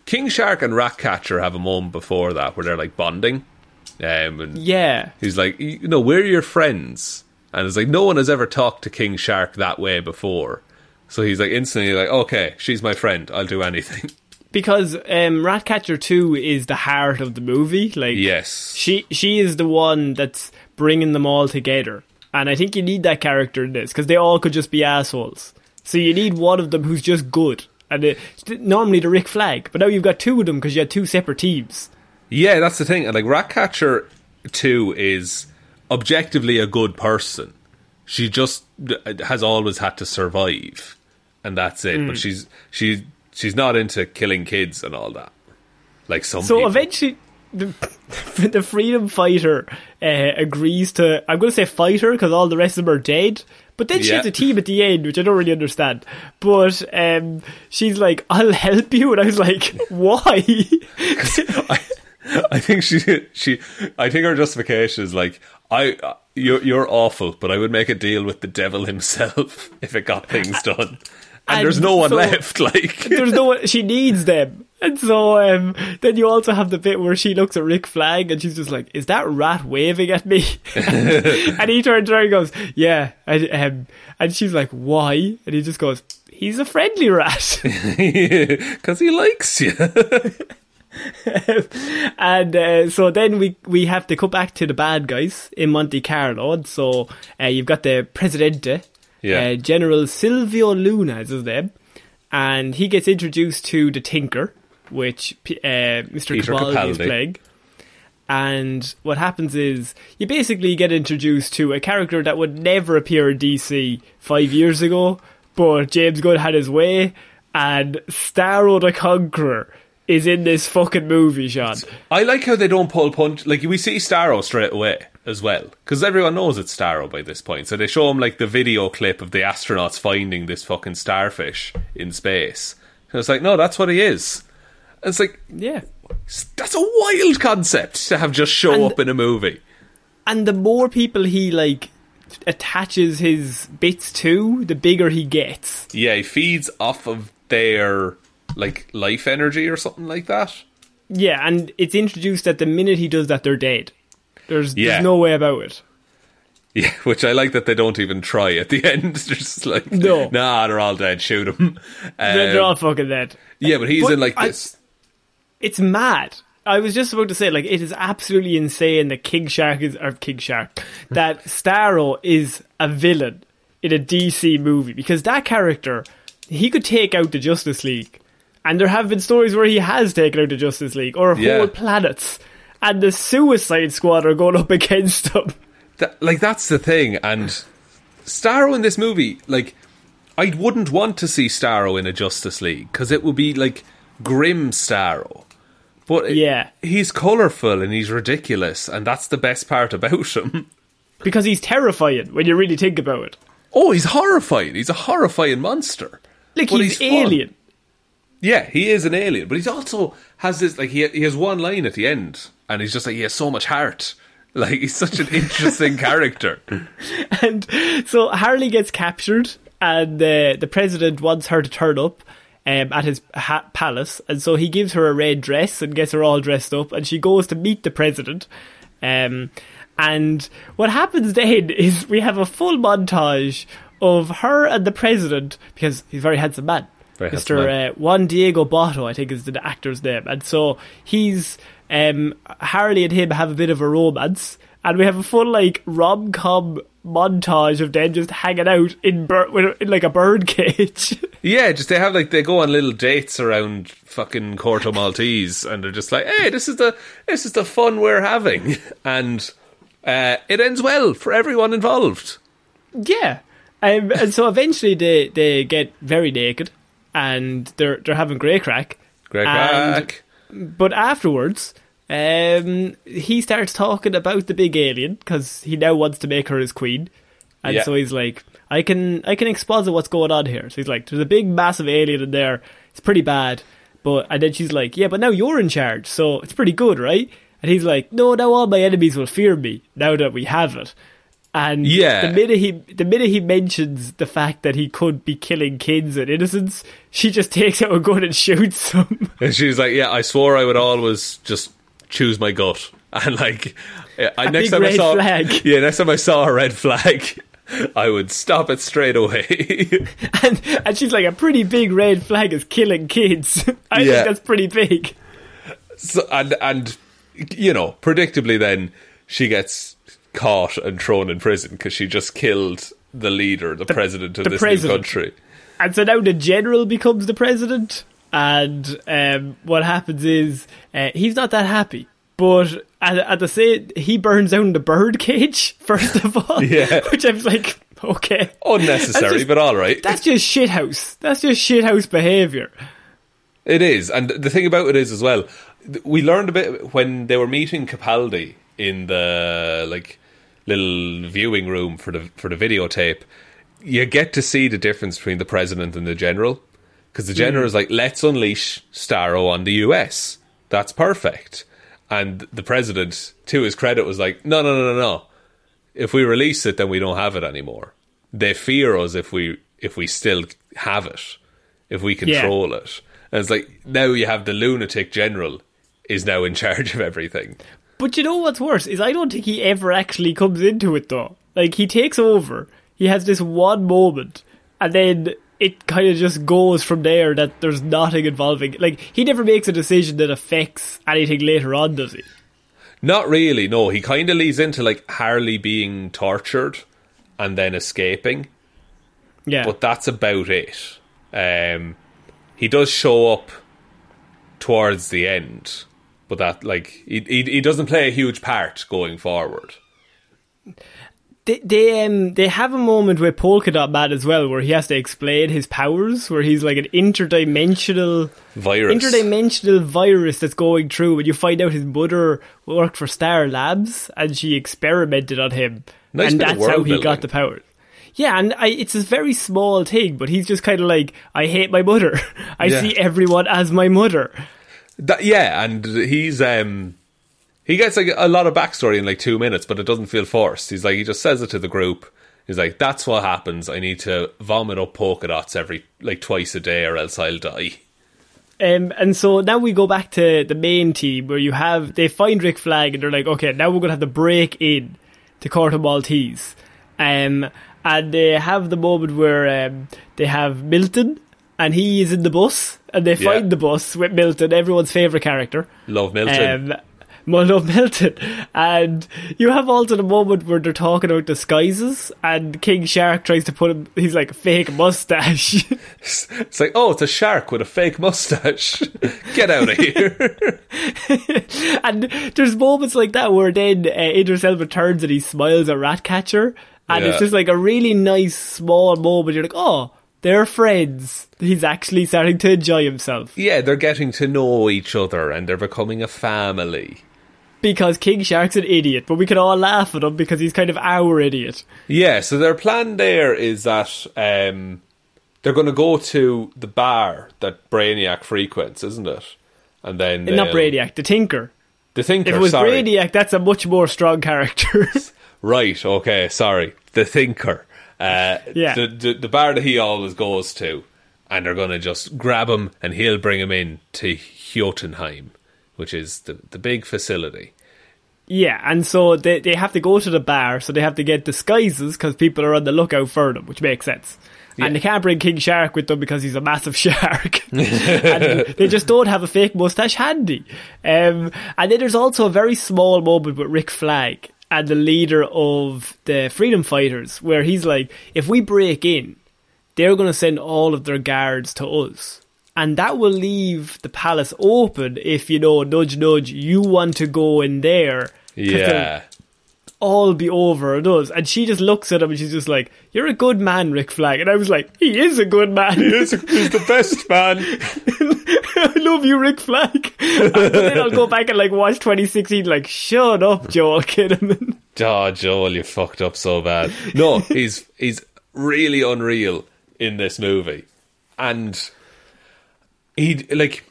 King Shark and Ratcatcher have a moment before that where they're like bonding. Um, and Yeah, He's like, you know, we're your friends. And it's like, no one has ever talked to King Shark that way before. So he's like, instantly like, okay, she's my friend. I'll do anything. <laughs> because um, Ratcatcher Two is the heart of the movie. Like, Yes. she she is the one that's bringing them all together, and I think you need that character in this because they all could just be assholes. So you need one of them who's just good, and it, normally the Rick Flag, but now you've got two of them because you had two separate teams. Yeah, that's the thing. And like, Ratcatcher 2 is objectively a good person. She just has always had to survive. And that's it. Mm. But she's, she's, she's not into killing kids and all that. Like some So people. eventually, the, <laughs> the freedom fighter uh, agrees to. I'm going to say fighter because all the rest of them are dead. But then she Yeah. has a team at the end, which I don't really understand. But um, she's like, "I'll help you," and I was like, <laughs> "Why?" <laughs> I, I think she she I think her justification is like I uh, you're you're awful, but I would make a deal with the devil himself if it got things done. And, And there's no one so- left. Like There's no one. She needs them. And so um, then you also have the bit where she looks at Rick Flag and she's just like, "Is that rat waving at me?" <laughs> and he turns around and goes, "Yeah." And, um, and she's like, "Why?" And he just goes, "He's a friendly rat." <laughs> because he likes you. <laughs> and uh, so then we we have to cut back to the bad guys in Monte Carlo. And so uh, you've got the Presidente, Yeah. uh, General Silvio Luna is his name, and he gets introduced to the Thinker, which uh, Mr. Peter Capaldi is playing. And what happens is you basically get introduced to a character that would never appear in DC five years ago, but James Gunn had his way, and Starro the Conqueror is in this fucking movie, Sean. I like how they don't pull punch. Like we see Starro straight away as well, because everyone knows it's Starro by this point. So they show him like the video clip of the astronauts finding this fucking starfish in space. And it's like, no, that's what he is. It's like Yeah. that's a wild concept to have just show And- up in a movie. And the more people he like attaches his bits to, the bigger he gets. Yeah, he feeds off of their like life energy or something like that. Yeah, and it's introduced that the minute he does that, they're dead. There's, Yeah. there's no way about it. Yeah, <laughs> which I like that they don't even try at the <laughs> end. They're just like, No. nah, they're all dead. Shoot them. They're, they're all um, fucking dead. yeah, but he's But in like I- this. It's mad. I was just about to say, like, it is absolutely insane that King Shark is, or King Shark, <laughs> that Starro is a villain in a DC movie because that character, he could take out the Justice League. And there have been stories where he has taken out the Justice League or Yeah. whole planets. And the Suicide Squad are going up <laughs> against him. That, like that's the thing, and Starro in this movie, like I wouldn't want to see Starro in a Justice League because it would be like grim Starro. But Yeah. he's colourful and he's ridiculous, and that's the best part about him. Because he's terrifying when you really think about it. Oh, he's horrifying. He's a horrifying monster. Like, But he's, he's alien. Yeah, he is an alien, but he's also has this like he he has one line at the end, and he's just like he has so much heart. <laughs> Like he's such an interesting <laughs> character. And so Harley gets captured, and uh, the president wants her to turn up um, at his ha- palace, and so he gives her a red dress and gets her all dressed up, and she goes to meet the president. Um, and what happens then <laughs> is we have a full montage of her and the president because he's a very handsome man. Very handsome Mr. man. Uh, Juan Diego Botto, I think is the actor's name. And so he's um, Harley and him have a bit of a romance, and we have a full like rom com montage of them just hanging out in, bir- in like a bird cage. <laughs> Yeah, just they have like they go on little dates around fucking Corto <laughs> Maltese, and they're just like, "Hey, this is the this is the fun we're having," <laughs> and uh, it ends well for everyone involved. yeah, um, and so eventually they they get very naked, and they're they're having great crack. Great And- crack. But afterwards, um, he starts talking about the big alien because he now wants to make her his queen, and Yeah. so he's like, "I can, I can exposit what's going on here." So he's like, "There's a big, massive alien in there. It's pretty bad." But and then she's like, "Yeah, but now you're in charge, so it's pretty good, right?" And he's like, "No, now all my enemies will fear me now that we have it." And Yeah. the minute he the minute he mentions the fact that he could be killing kids and innocents, she just <laughs> takes out a gun and shoots him. And she's like, "Yeah, I swore I would always just choose my gut." <laughs> And like, I, A next big time I saw, flag. <laughs> yeah, next time I saw a red flag, <laughs> I would stop it straight away. and and she's like a pretty big red flag is killing kids. I Yeah. think that's pretty big. so, and and you know, predictably, then she gets caught and thrown in prison because she just killed the leader, the, president of the this president. new country. And so now the general becomes the president, and um, what happens is uh, he's not that happy. But at, at the same, he burns down the bird cage <laughs> first of all. Yeah. which I was like, okay, Unnecessary, just- but all right. that's just shithouse. That's just shithouse behavior. It is, and the thing about it is as well. We learned a bit when they were meeting Capaldi in the like little viewing room for the for the videotape. You get to see the difference between the president and the general, because the general mm. is like, "Let's unleash Starro on the U.S. That's perfect," and the president, to his credit, was like, "No, no, no, no, no. If we release it, then we don't have it anymore. They fear us if we if we still have it, if we control it." And it's like now you have the lunatic general is now in charge of everything. But you know what's worse is I don't think he ever actually comes into it though. Like he takes over, he has this one moment, and then it kind of just goes from there. That there's nothing involving. Like he never makes a decision that affects anything later on, does he? Not really, no. He kind of leads into like Harley being tortured and then escaping, Yeah. but that's about it. Um, he does show up towards the end, but that like he, he he doesn't play a huge part going forward. They they um they have a moment with Polka Dot Man as well, where he has to explain his powers, where he's like an interdimensional Virus. interdimensional virus that's going through, and you find out his mother worked for Star Labs and she experimented on him, Nice and that's how he got the powers. Yeah, and I, it's a very small thing, but he's just kind of like, I hate my mother. <laughs> I Yeah. see everyone as my mother. That, yeah, and he's um he gets like a lot of backstory in like two minutes, but it doesn't feel forced. He's like he just says it to the group. He's like, "That's what happens. I need to vomit up polka dots every like twice a day, or else I'll die." Um, and so now we go back to the main team where you have they find Rick Flag and they're like, okay, now we're gonna have to break in to Corto Maltese. Um, and they have the moment where um, they have Milton, and he is in the bus, and they Yeah. find the bus with Milton, everyone's favourite character. Love Milton. Um, Mull of Milton. And you have also the moment where they're talking about disguises, and King Shark tries to put him, he's like, fake mustache. <laughs> it's like, oh, it's a shark with a fake mustache. <laughs> Get out of here. <laughs> and there's moments like that where then uh, Idris Elba turns and he smiles at Ratcatcher, and Yeah. it's just like a really nice small moment. You're like, oh, they're friends. He's actually starting to enjoy himself yeah, they're getting to know each other and they're becoming a family. Because King Shark's an idiot, but we can all laugh at him because he's kind of our idiot. Yeah, so their plan there is that um, they're going to go to the bar that Brainiac frequents, isn't it? And then Not Brainiac, the Tinker. the Thinker. If it was sorry, Brainiac, that's a much more strong character. <laughs> right? Okay, sorry, the Thinker. Uh, Yeah. the, the the bar that he always goes to, and they're going to just grab him and he'll bring him in to Jotunheim, which is the the big facility. Yeah, and so they they have to go to the bar, so they have to get disguises because people are on the lookout for them, which makes sense. And they can't bring King Shark with them because he's a massive <laughs> shark. <laughs> and they just don't have a fake mustache handy. Um, and then there's also a very small moment with Rick Flag and the leader of the Freedom Fighters, where he's like, if we break in, they're going to send all of their guards to us. And that will leave the palace open if, you know, nudge, nudge, you want to go in there Yeah, all be over and us. And she just looks at him and she's just like, You're a good man, Rick Flag. And I was like, He is a good man. he's, he's the best man. <laughs> I love you, Rick Flag. but then I'll go back and like watch 2016, like, shut up, Joel Kinnaman. <laughs> Oh, Joel, you fucked up so bad. No, he's he's really unreal in this movie, and he like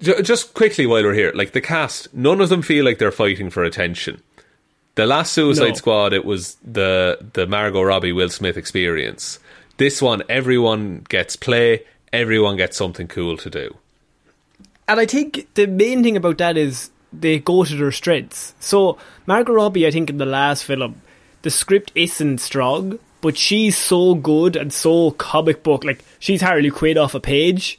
ju- just quickly while we're here, like the cast, none of them feel like they're fighting for attention. The last Suicide No. Squad, it was the the Margot Robbie Will Smith experience. This one, everyone gets play, everyone gets something cool to do. And I think the main thing about that is they go to their strengths. So Margot Robbie, I think in the last film, the script isn't strong, but she's so good and so comic book. Like she's Harley Quinn off a page,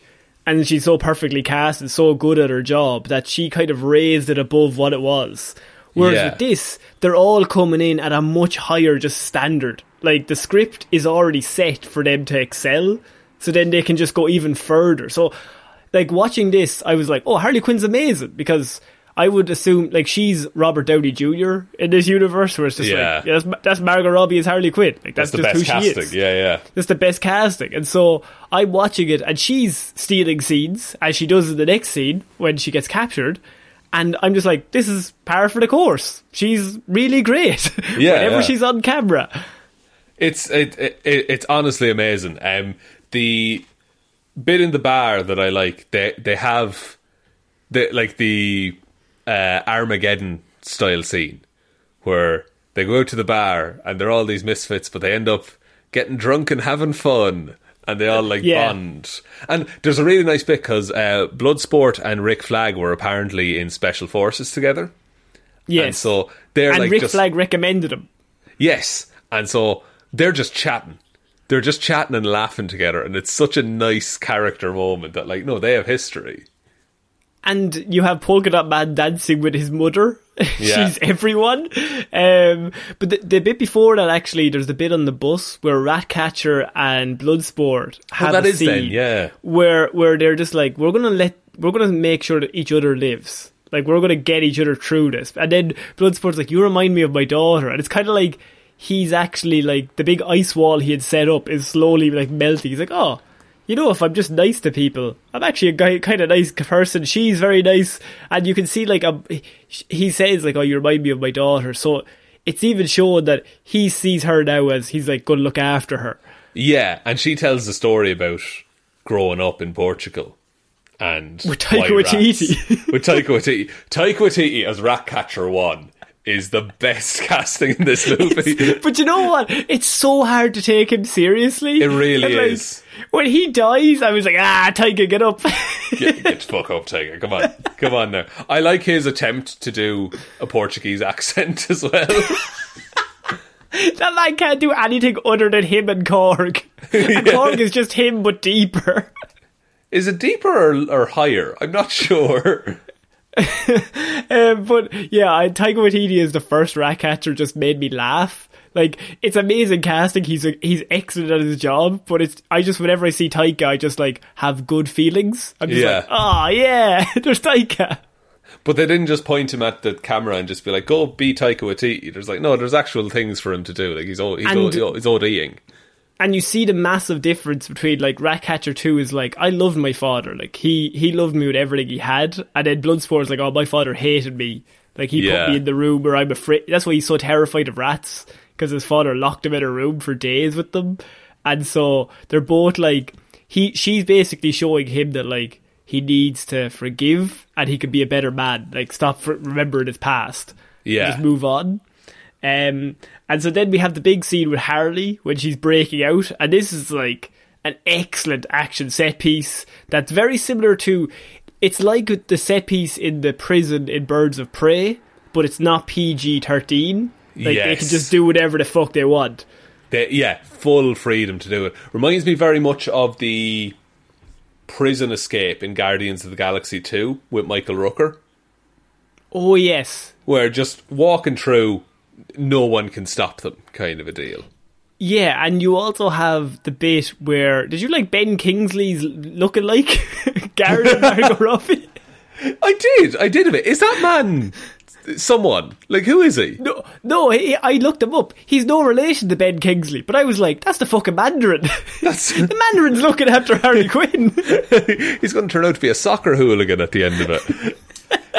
and she's so perfectly cast and so good at her job that she kind of raised it above what it was. Whereas Yeah. with this, they're all coming in at a much higher just standard. Like the script is already set for them to excel, so then they can just go even further. So, like watching this, I was like, "Oh, Harley Quinn's amazing," because I would assume like she's Robert Downey Jr. in this universe, where it's just Yeah. like yeah, that's, that's Margot Robbie as Harley Quinn. Like That's that's, the just best who she casting. is. Yeah, yeah. That's the best casting. And so I'm watching it, and she's stealing scenes, as she does in the next scene when she gets captured. And I'm just like, this is par for the course. She's really great. <laughs> Yeah, Whenever yeah. she's on camera. It's it, it it's honestly amazing. Um, the bit in the bar that I like, they they have the like the uh, Armageddon style scene where they go out to the bar and they're all these misfits, but they end up getting drunk and having fun. And they all like Yeah. bond. And there's a really nice bit because uh, Bloodsport and Rick Flag were apparently in special forces together. Yes. And so they're and like Rick just Flag recommended him. Yes. And so they're just chatting. They're just chatting and laughing together. And it's such a nice character moment that, like, no, they have history. And you have Polka Dot Man dancing with his mother. <laughs> Yeah. She's everyone. Um, but the, the bit before that, actually, there's the bit on the bus where Ratcatcher and Bloodsport have that a is then, scene yeah. where where they're just like, we're gonna let, we're gonna make sure that each other lives. Like we're gonna get each other through this. And then Bloodsport's like, you remind me of my daughter, and it's kind of like he's actually like the big ice wall he had set up is slowly like melting. He's like, oh, you know, if I'm just nice to people, I'm actually a guy, kind of nice person. She's very nice, and you can see like um, a, he says like, "Oh, you remind me of my daughter." So it's even shown that he sees her now as he's like going to look after her. Yeah. And she tells the story about growing up in Portugal. And With Taika. Waititi. <laughs> With Taika Waititi. Taika Waititi as Ratcatcher 1 is the best <laughs> casting in this movie. <laughs> But you know what? It's so hard to take him seriously. It really like, is. When he dies, I was like, ah, Taika, get up. <laughs> get, get the fuck up, Taika. Come on. Come on now. I like his attempt to do a Portuguese accent as well. that man can't do anything other than him and Korg. And Korg is just him but deeper. Is it deeper or, or higher? I'm not sure. <laughs> Um, but yeah, I, Taika Waititi as the first rat catcher just made me laugh. Like it's amazing casting. He's a, he's excellent at his job. But it's I just whenever I see Taika, I just like have good feelings. I'm just Yeah. like, oh yeah, <laughs> there's Taika. But they didn't just point him at the camera and just be like, "Go be Taika Waititi." There's like, no, there's actual things for him to do. Like he's all he's, And- he's ODing. And you see the massive difference between like Ratcatcher 2 is like I loved my father. Like he he loved me with everything he had. And then Bloodsport is like oh my father hated me. Like he Yeah. put me in the room where I'm afraid that's why he's so terrified of rats because his father locked him in a room for days with them. And so they're both like he she's basically showing him that like he needs to forgive and he could be a better man. Like stop remembering his past. Yeah. just move on um, and so then we have the big scene with Harley when she's breaking out, and this is like an excellent action set piece that's very similar to. It's like the set piece in the prison in Birds of Prey, but it's not PG thirteen. Like they can just do whatever the fuck they want. They, yeah, full freedom to do it. Reminds me very much of the prison escape in Guardians of the Galaxy 2 with Michael Rooker, Oh yes, where just walking through, no one can stop them, kind of a deal. yeah, and you also have the bit where did you like Ben Kingsley's looking like <laughs> Garrett and Margot <laughs> Robbie? I did, I did a bit. Is that man someone? Like, who is he? No, no, he, I looked him up. He's no relation to Ben Kingsley, but I was like, that's the fucking Mandarin. <laughs> That's- the Mandarin's looking after Harley Quinn. He's going to turn out to be a soccer hooligan at the end of it.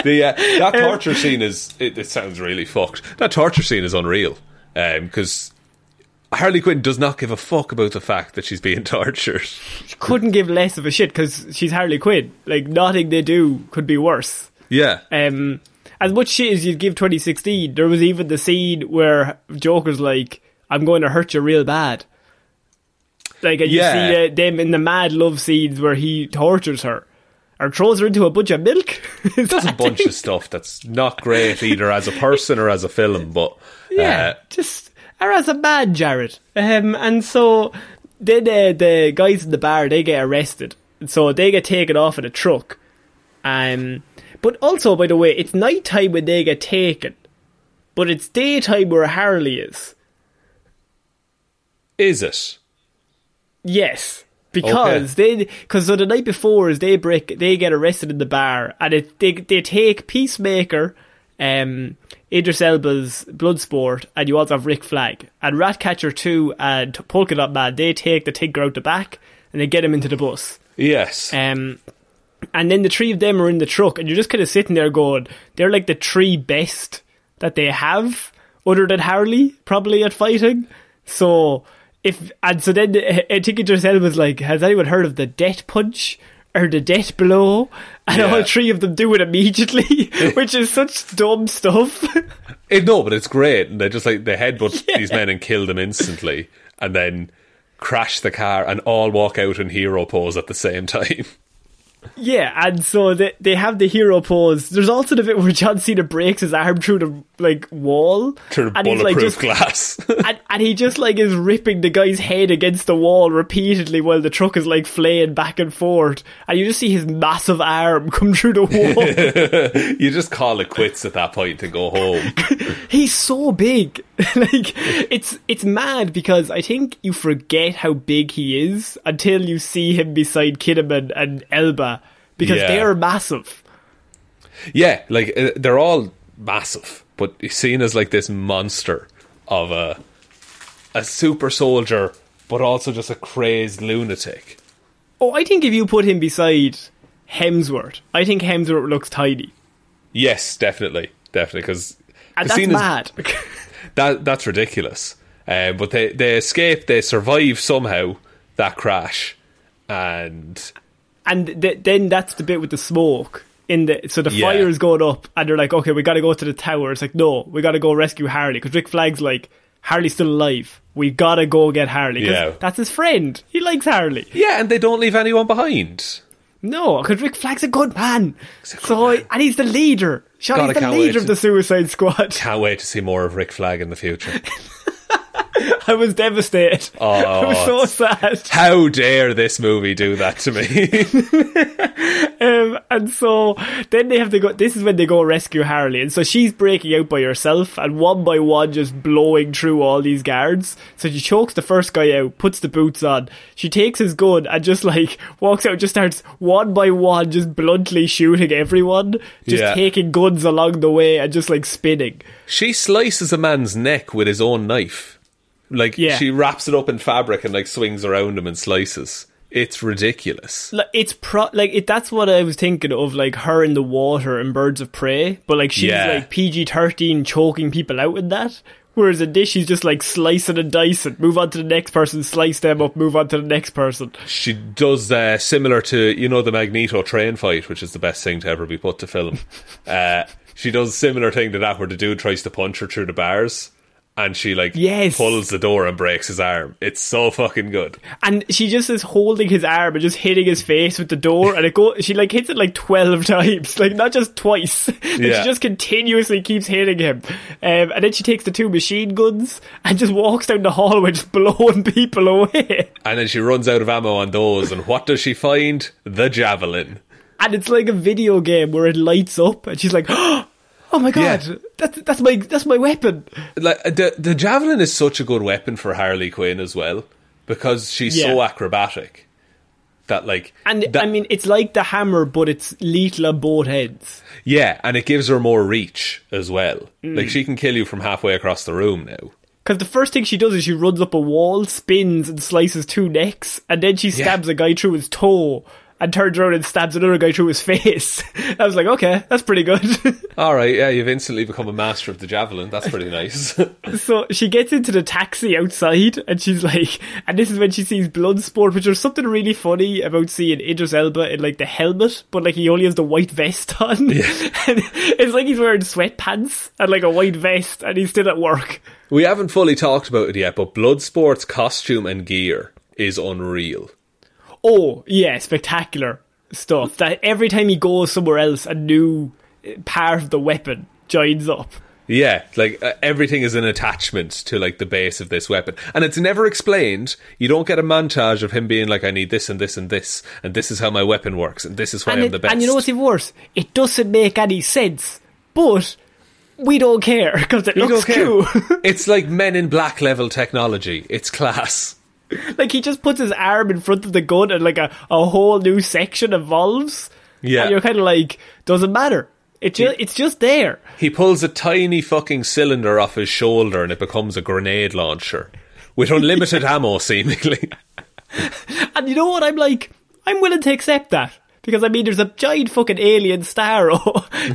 The uh, that <laughs> torture scene is it, it sounds really fucked. That torture scene is unreal because Harley Quinn does not give a fuck about the fact that she's being <laughs> tortured. She couldn't give less of a shit because she's Harley Quinn. Like, nothing they do could be worse. Yeah, Um, as much shit as you'd give 2016, there was even the scene where Joker's like, I'm going to hurt you real bad. Like, and Yeah. you see uh, them in the mad love scenes where he tortures her. Or throws her into a bunch of milk. <laughs> Is there's a bunch it? of stuff that's not great either as a person or as a film, but Yeah, uh, just or as a man, Jared. Um, and so then uh, the guys in the bar they get arrested, so they get taken off in a truck. Um, but also, by the way, it's night time when they get taken, but it's daytime where Harley is. is it? Yes, because they because so the night before is they break they get arrested in the bar and it, they they take Peacemaker, um, Idris Elba's Bloodsport, and you also have Rick Flag and Ratcatcher two and Polka Dot Man. They take the Thinker out the back and they get him into the bus. Yes, Um, and then the three of them are in the truck, and you're just kind of sitting there going, they're like the three best that they have, other than Harley, probably at fighting. So if and so then uh, think Idris Elba's like, has anyone heard of the death punch? Or the death blow, and Yeah. all three of them do it immediately, <laughs> <laughs> which is such dumb stuff. It- no, but it's great. And they just like they headbutt <laughs> these men and kill them instantly, and then crash the car and all walk out in hero pose at the same time. Yeah, and so they they have the hero pose. There's also the bit where John Cena breaks his arm through the like wall, Through the and he's like bulletproof just glass. <laughs> and, and he just like is ripping the guy's head against the wall repeatedly while the truck is like flaying back and forth, and you just see his massive arm <laughs> come through the wall. <laughs> you just call it quits at that point and go home. He's so big, like it's it's mad because I think you forget how big he is until you see him beside Kinnaman and Elba because Yeah. they're massive. Yeah, like uh, they're all massive, but seen as like this monster of a a super soldier, but also just a crazed lunatic. Oh, I think if you put him beside Hemsworth, I think Hemsworth looks tidy. Yes, definitely, definitely, because that's mad. <laughs> that that's ridiculous. Um, but they they escape, they survive somehow that crash, and and th- then that's the bit with the smoke. In the so the Yeah. fire is going up, and they're like, "Okay, we got to go to the tower." It's like, "No, we got to go rescue Harley." Because Rick Flag's like, "Harley's still alive. We gotta go get Harley." Yeah. that's his friend. He likes Harley. yeah, and they don't leave anyone behind. No, because Rick Flag's a good man. so and he's the leader. He's the leader of the Suicide Squad. Can't wait to see more of Rick Flag in the future. <laughs> <laughs> I was devastated. Oh, <laughs> I was so sad. How dare this movie do that to me? <laughs> Um, and so then they have to go. This is when they go rescue Harley, and so she's breaking out by herself, and one by one, just blowing through all these guards. So she chokes the first guy out, puts the boots on. She takes his gun and just like walks out, just starts one by one, just bluntly shooting everyone, just Yeah. taking guns along the way, and just like spinning. she slices a man's neck with his own knife. Like Yeah. she wraps it up in fabric and like swings around him and slices. It's ridiculous. Like it's pro like it. That's what I was thinking of, like her in the water and Birds of Prey. But like she's Yeah. like PG thirteen, choking people out in that. Whereas in this, she's just like slicing and dicing. Move on to the next person, slice them up. Move on to the next person. She does uh, similar to you know the Magneto train fight, which is the best thing to ever be put to film. <laughs> uh, she does similar thing to that, where the dude tries to punch her through the bars, and she like Yes. pulls the door and breaks his arm. It's so fucking good. And she just is holding his arm and just hitting his face with the door. And it go. She like hits it like twelve <laughs> times, like not just twice. <laughs> Like, Yeah. She just continuously keeps hitting him. Um, and then she takes the two machine guns and just walks down the hallway, just blowing <laughs> people away. And then she runs out of ammo on those, and what does she find? The javelin. and it's like a video game where it lights up, and she's like, <gasps> "Oh my god, Yeah. that's that's my that's my weapon." Like the the javelin is such a good weapon for Harley Quinn as well because she's so acrobatic that like And that- I mean, it's like the hammer, but it's lethal on both ends. yeah, and it gives her more reach as well. Mm. Like she can kill you from halfway across the room now. Because the first thing she does is she runs up a wall, spins, and slices two necks, and then she stabs a guy through his toe, and turns around and stabs another guy through his <laughs> face. I was like, okay, that's pretty good. <laughs> All right, yeah, you've instantly become a master of the javelin. That's pretty nice. <laughs> so she gets into the taxi outside, and she's like, and this is when she sees Bloodsport, which there's something really funny about seeing Idris Elba in like the helmet, but like he only has the white vest on. and it's like he's wearing sweatpants and like a white vest, and he's still at work. we haven't fully talked about it yet, but Bloodsport's costume and gear is unreal. Oh, yeah, spectacular stuff. That every time he goes somewhere else, a new uh, part of the weapon joins up. Yeah, like uh, everything is an attachment to like the base of this weapon, and it's never explained. You don't get a montage of him being like, "I need this and this and this, and this is how my weapon works, and this is why And, I'm it- the best." and you know what's even worse? It doesn't make any sense, but we don't care because it You looks cool. <laughs> it's like Men in Black level technology. It's class. <laughs> like he just puts his arm in front of the gun and like a, a whole new section evolves. Yeah. And you're kind of like, doesn't matter. It ju- it's just there. He pulls a tiny fucking cylinder off his shoulder, and it becomes a grenade launcher with unlimited <laughs> ammo, seemingly. <laughs> And you know what? I'm like, I'm willing to accept that. Because I mean, there's a giant fucking alien star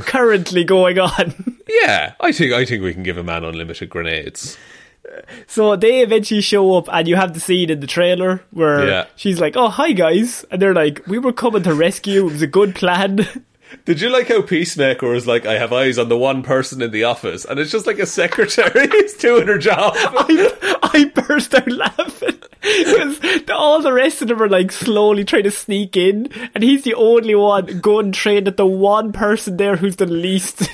currently going on. Yeah, I think I think we can give a man unlimited grenades. So they eventually show up, and you have the scene in the trailer where Yeah. she's like, "Oh, hi guys," and they're like, "We were coming to rescue. It was a good plan." <laughs> Did you like how Peacemaker was like, I have eyes on the one person in the office, and it's just like a secretary <laughs> who's doing her job. <laughs> I, I burst out laughing because all the rest of them are like slowly trying to sneak in, and he's the only one going trained at the one person there who's the least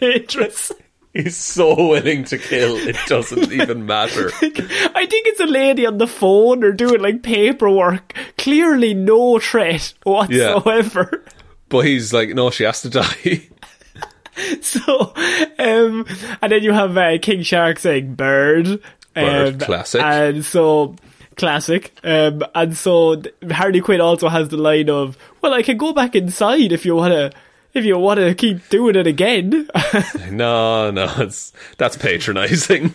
dangerous. He's so willing to kill, it doesn't <laughs> even matter. <laughs> I think it's a lady on the phone or doing like paperwork. Clearly, no threat whatsoever. But he's like, no, she has to die. <laughs> So, um, and then you have uh, King Shark saying bird. Um, classic. And so, classic. Um, and so Harley Quinn also has the line of, well, I can go back inside if you want to. If you want to keep doing it again, <laughs> no, no, it's that's patronising.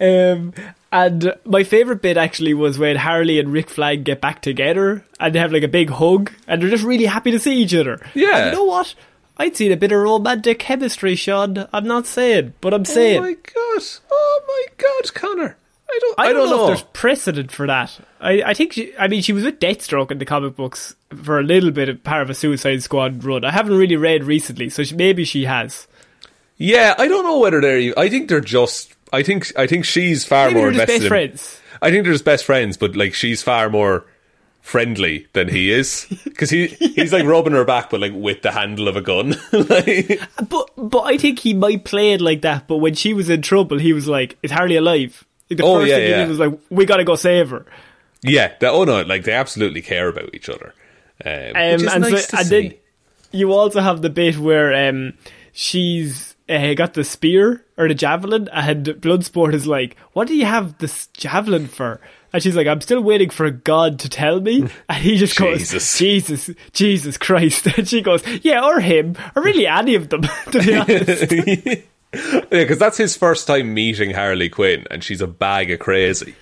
um, and my favorite bit actually was when Harley and Rick Flag get back together and they have like a big hug and they're just really happy to see each other. Yeah. And you know what? I'd seen a bit of romantic chemistry, Sean. I'm not saying, but I'm saying. Oh my god! Oh my god, Connor! I don't. I, I, don't, know, know. if there's precedent for that. I, I think she, I mean she was with Deathstroke in the comic books for a little bit of part of a Suicide Squad run. I haven't really read recently, so she, maybe she has. Yeah, I don't know whether they're. I think they're just. I think. I think she's far Maybe more invested. best in- friends. I think they're just best friends, but like she's far more friendly than he is <laughs> because he he's like rubbing her back, but like with the handle of a gun. <laughs> like, But but I think he might play it like that. But when she was in trouble, he was like, "Is Harley alive?" Like the Oh, first yeah, thing he yeah. did was like, "We got to go save her." Yeah, they, oh no, like they absolutely care about each other. Um, Um, and nice so, and then you also have the bit where um, she's uh, got the spear or the javelin, and Bloodsport is like, "What do you have this javelin for?" And she's like, "I'm still waiting for God to tell me." <laughs> And he just Jesus. goes, "Jesus, Jesus Christ!" <laughs> And she goes, "Yeah, or him, or really any of them." <laughs> to be honest, <laughs> yeah, because that's his first time meeting Harley Quinn, and she's a bag of crazy.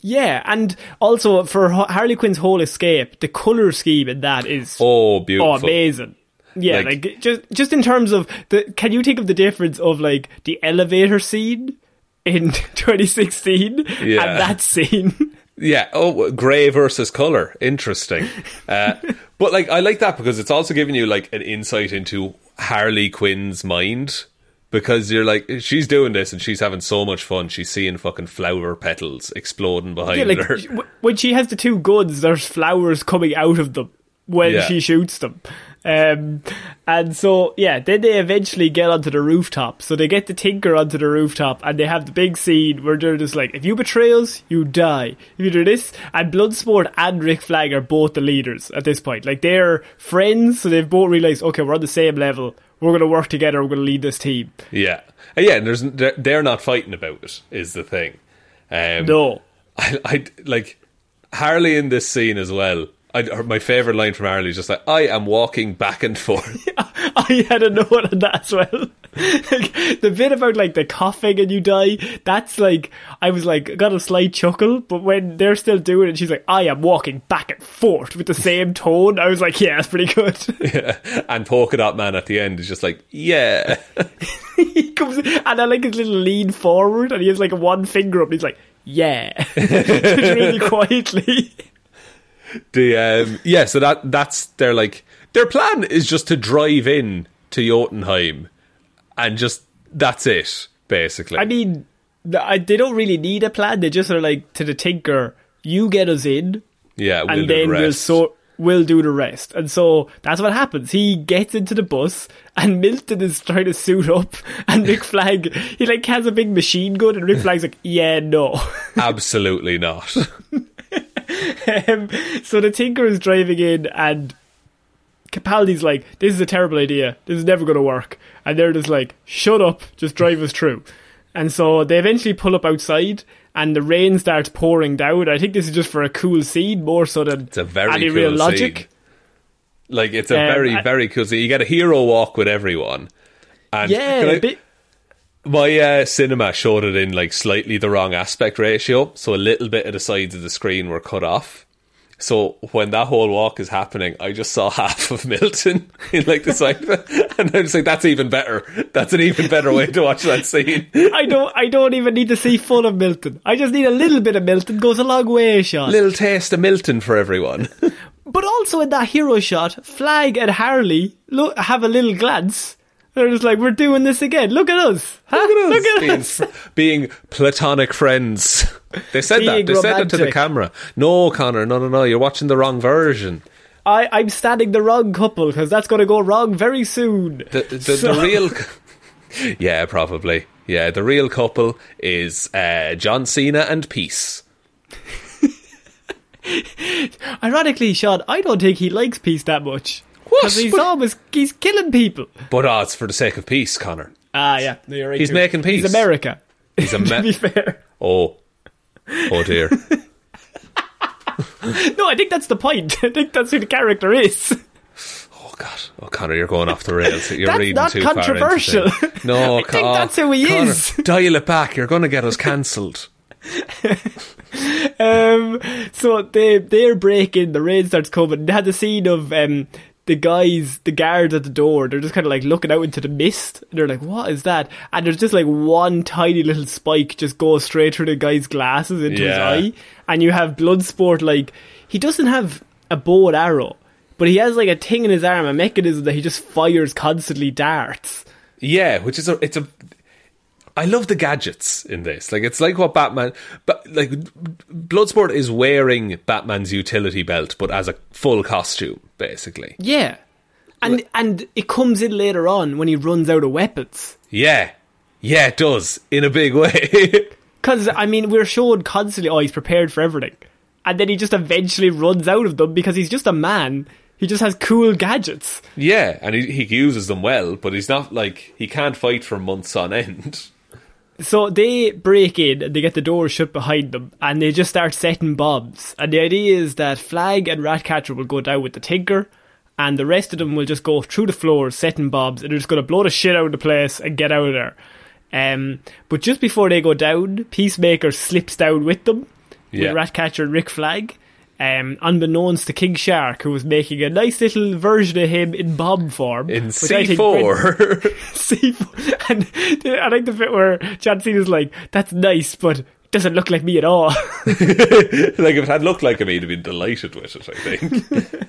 yeah. And also for Harley Quinn's whole escape, the color scheme in that is Oh, beautiful! Oh, amazing. Yeah, Like- like, just just in terms of the can you think of the difference of like the elevator scene in <laughs> 2016 Yeah. and that scene? Yeah. Oh, grey versus color. Interesting. <laughs> Uh, but like, I like that because it's also giving you like an insight into Harley Quinn's mind. Because you're like, she's doing this and she's having so much fun. She's seeing fucking flower petals exploding behind yeah, like her. when she has the two guns, there's flowers coming out of them when Yeah. she shoots them. Um, and so, yeah, then they eventually get onto the rooftop. So they get the Thinker onto the rooftop and they have the big scene where they're just like, if you betray us, you die. If you do this, and Bloodsport and Rick Flag are both the leaders at this point. Like, they're friends, so they've both realised, okay, we're on the same level. We're going to work together. We're going to lead this team. Yeah, and yeah. And there's they're, they're not fighting about it. Is the thing. Um, No. I, I like Harley in this scene as well. I, my favorite line from Harley is just like, "I am walking back and forth." <laughs> I had a note on that as well. like, <laughs> the bit about like the coughing and you die, that's like I was like got a slight chuckle, but when they're still doing it, she's like, I am walking back and forth with the same tone. I was like, yeah, that's pretty good. <laughs> yeah. And polka dot man at the end is just like, "Yeah." he comes and I like his little lean forward and he has like one finger up and he's like, Yeah. Just really quietly. The um, yeah. So that that's their like their plan is just to drive in to Jotunheim, and just that's it basically. I mean, I, they don't really need a plan. They just are like to the Thinker, you get us in, yeah, we'll and do the then we'll sort we'll do the rest. And so that's what happens. He gets into the bus and <laughs> Milton is trying to suit up and Rick Flag he like has a big machine gun and Rick <laughs> Flag's like, Yeah, no. Absolutely not. <laughs> <laughs> um, so the Thinker is driving in and Capaldi's like, This is a terrible idea. This is never gonna work and they're just like, Shut up, just drive us through. And so they eventually pull up outside and the rain starts pouring down. I think this is just for a cool scene more so than It's a very any cool real logic. scene. Like it's a Um, very I- very cool. scene. You get a hero walk with everyone. And Yeah, I- a bit, my uh, cinema showed it in like slightly the wrong aspect ratio, so a little bit of the sides of the screen were cut off. So when that whole walk is happening, I just saw <laughs> half of Milton <laughs> in like the side, <laughs> and I was like, "That's even better. That's an even better way to watch that scene." I don't. I don't even need to see full of Milton. I just need a little bit of Milton. Goes a long way, Sean. Little taste of Milton for everyone. but also in that hero shot, Flag and Harley look have a little glance. They're just like, "We're doing this again. Look at us. Huh? Look at being, us." being platonic friends. <laughs> They said Being that. They said it to the camera. No, Connor. No, no, no. You're watching the wrong version. I, I'm standing the wrong couple because that's going to go wrong very soon. The, the, So- the <laughs> real. Yeah, probably. Yeah, the real couple is uh, John Cena and Peace. <laughs> Ironically, Sean, I don't think he likes peace that much. What? Because he's But- always he's killing people. But oh, it's for the sake of peace, Connor. Ah, yeah, no, you're right. He's too. making peace. He's America. He's <laughs> a to be fair. Oh. Oh dear. <laughs> No, I think that's the point. <laughs> I think that's who the character is. Oh god. Oh Connor, you're going off the rails. You're That's reading not too controversial. far into. No, I think that's who he Connor, is. Dial it back. You're going to get us cancelled. Um, so they they're breaking. The rain starts coming. They had the scene of um the guys, the guards at the door. They're just kind of like looking out into the mist. And they're like, "What is that?" And there's just like one tiny little spike just goes straight through the guy's glasses into Yeah. his eye. And you have Bloodsport like he doesn't have a bow and arrow, but he has like a thing in his arm, a mechanism that he just fires constantly darts. Yeah, which is a it's a I love the gadgets in this. Like it's like what Batman but like Bloodsport is wearing Batman's utility belt but as a full costume basically. Yeah. And and it comes in later on when he runs out of weapons. Yeah. Yeah, it does in a big way. <laughs> Because I mean, we're shown constantly, oh, he's prepared for everything, and then he just eventually runs out of them because he's just a man. He just has cool gadgets. Yeah, and he, he uses them well, but he's not like he can't fight for months on end. So they break in and they get the doors shut behind them and they just start setting bombs. And the idea is that Flag and Ratcatcher will go down with the Thinker and the rest of them will just go through the floor setting bombs and they're just going to blow the shit out of the place and get out of there. Um, but just before they go down, Peacemaker slips down with them Yeah. with Ratcatcher and Rick Flag. Um, unbeknownst to King Shark, who was making a nice little version of him in bomb form. In which I C think four, <laughs> C4. And I like the bit where John Cena's like, that's nice, but doesn't look like me at all. <laughs> like if it had looked like him, he'd have been delighted with it. I think.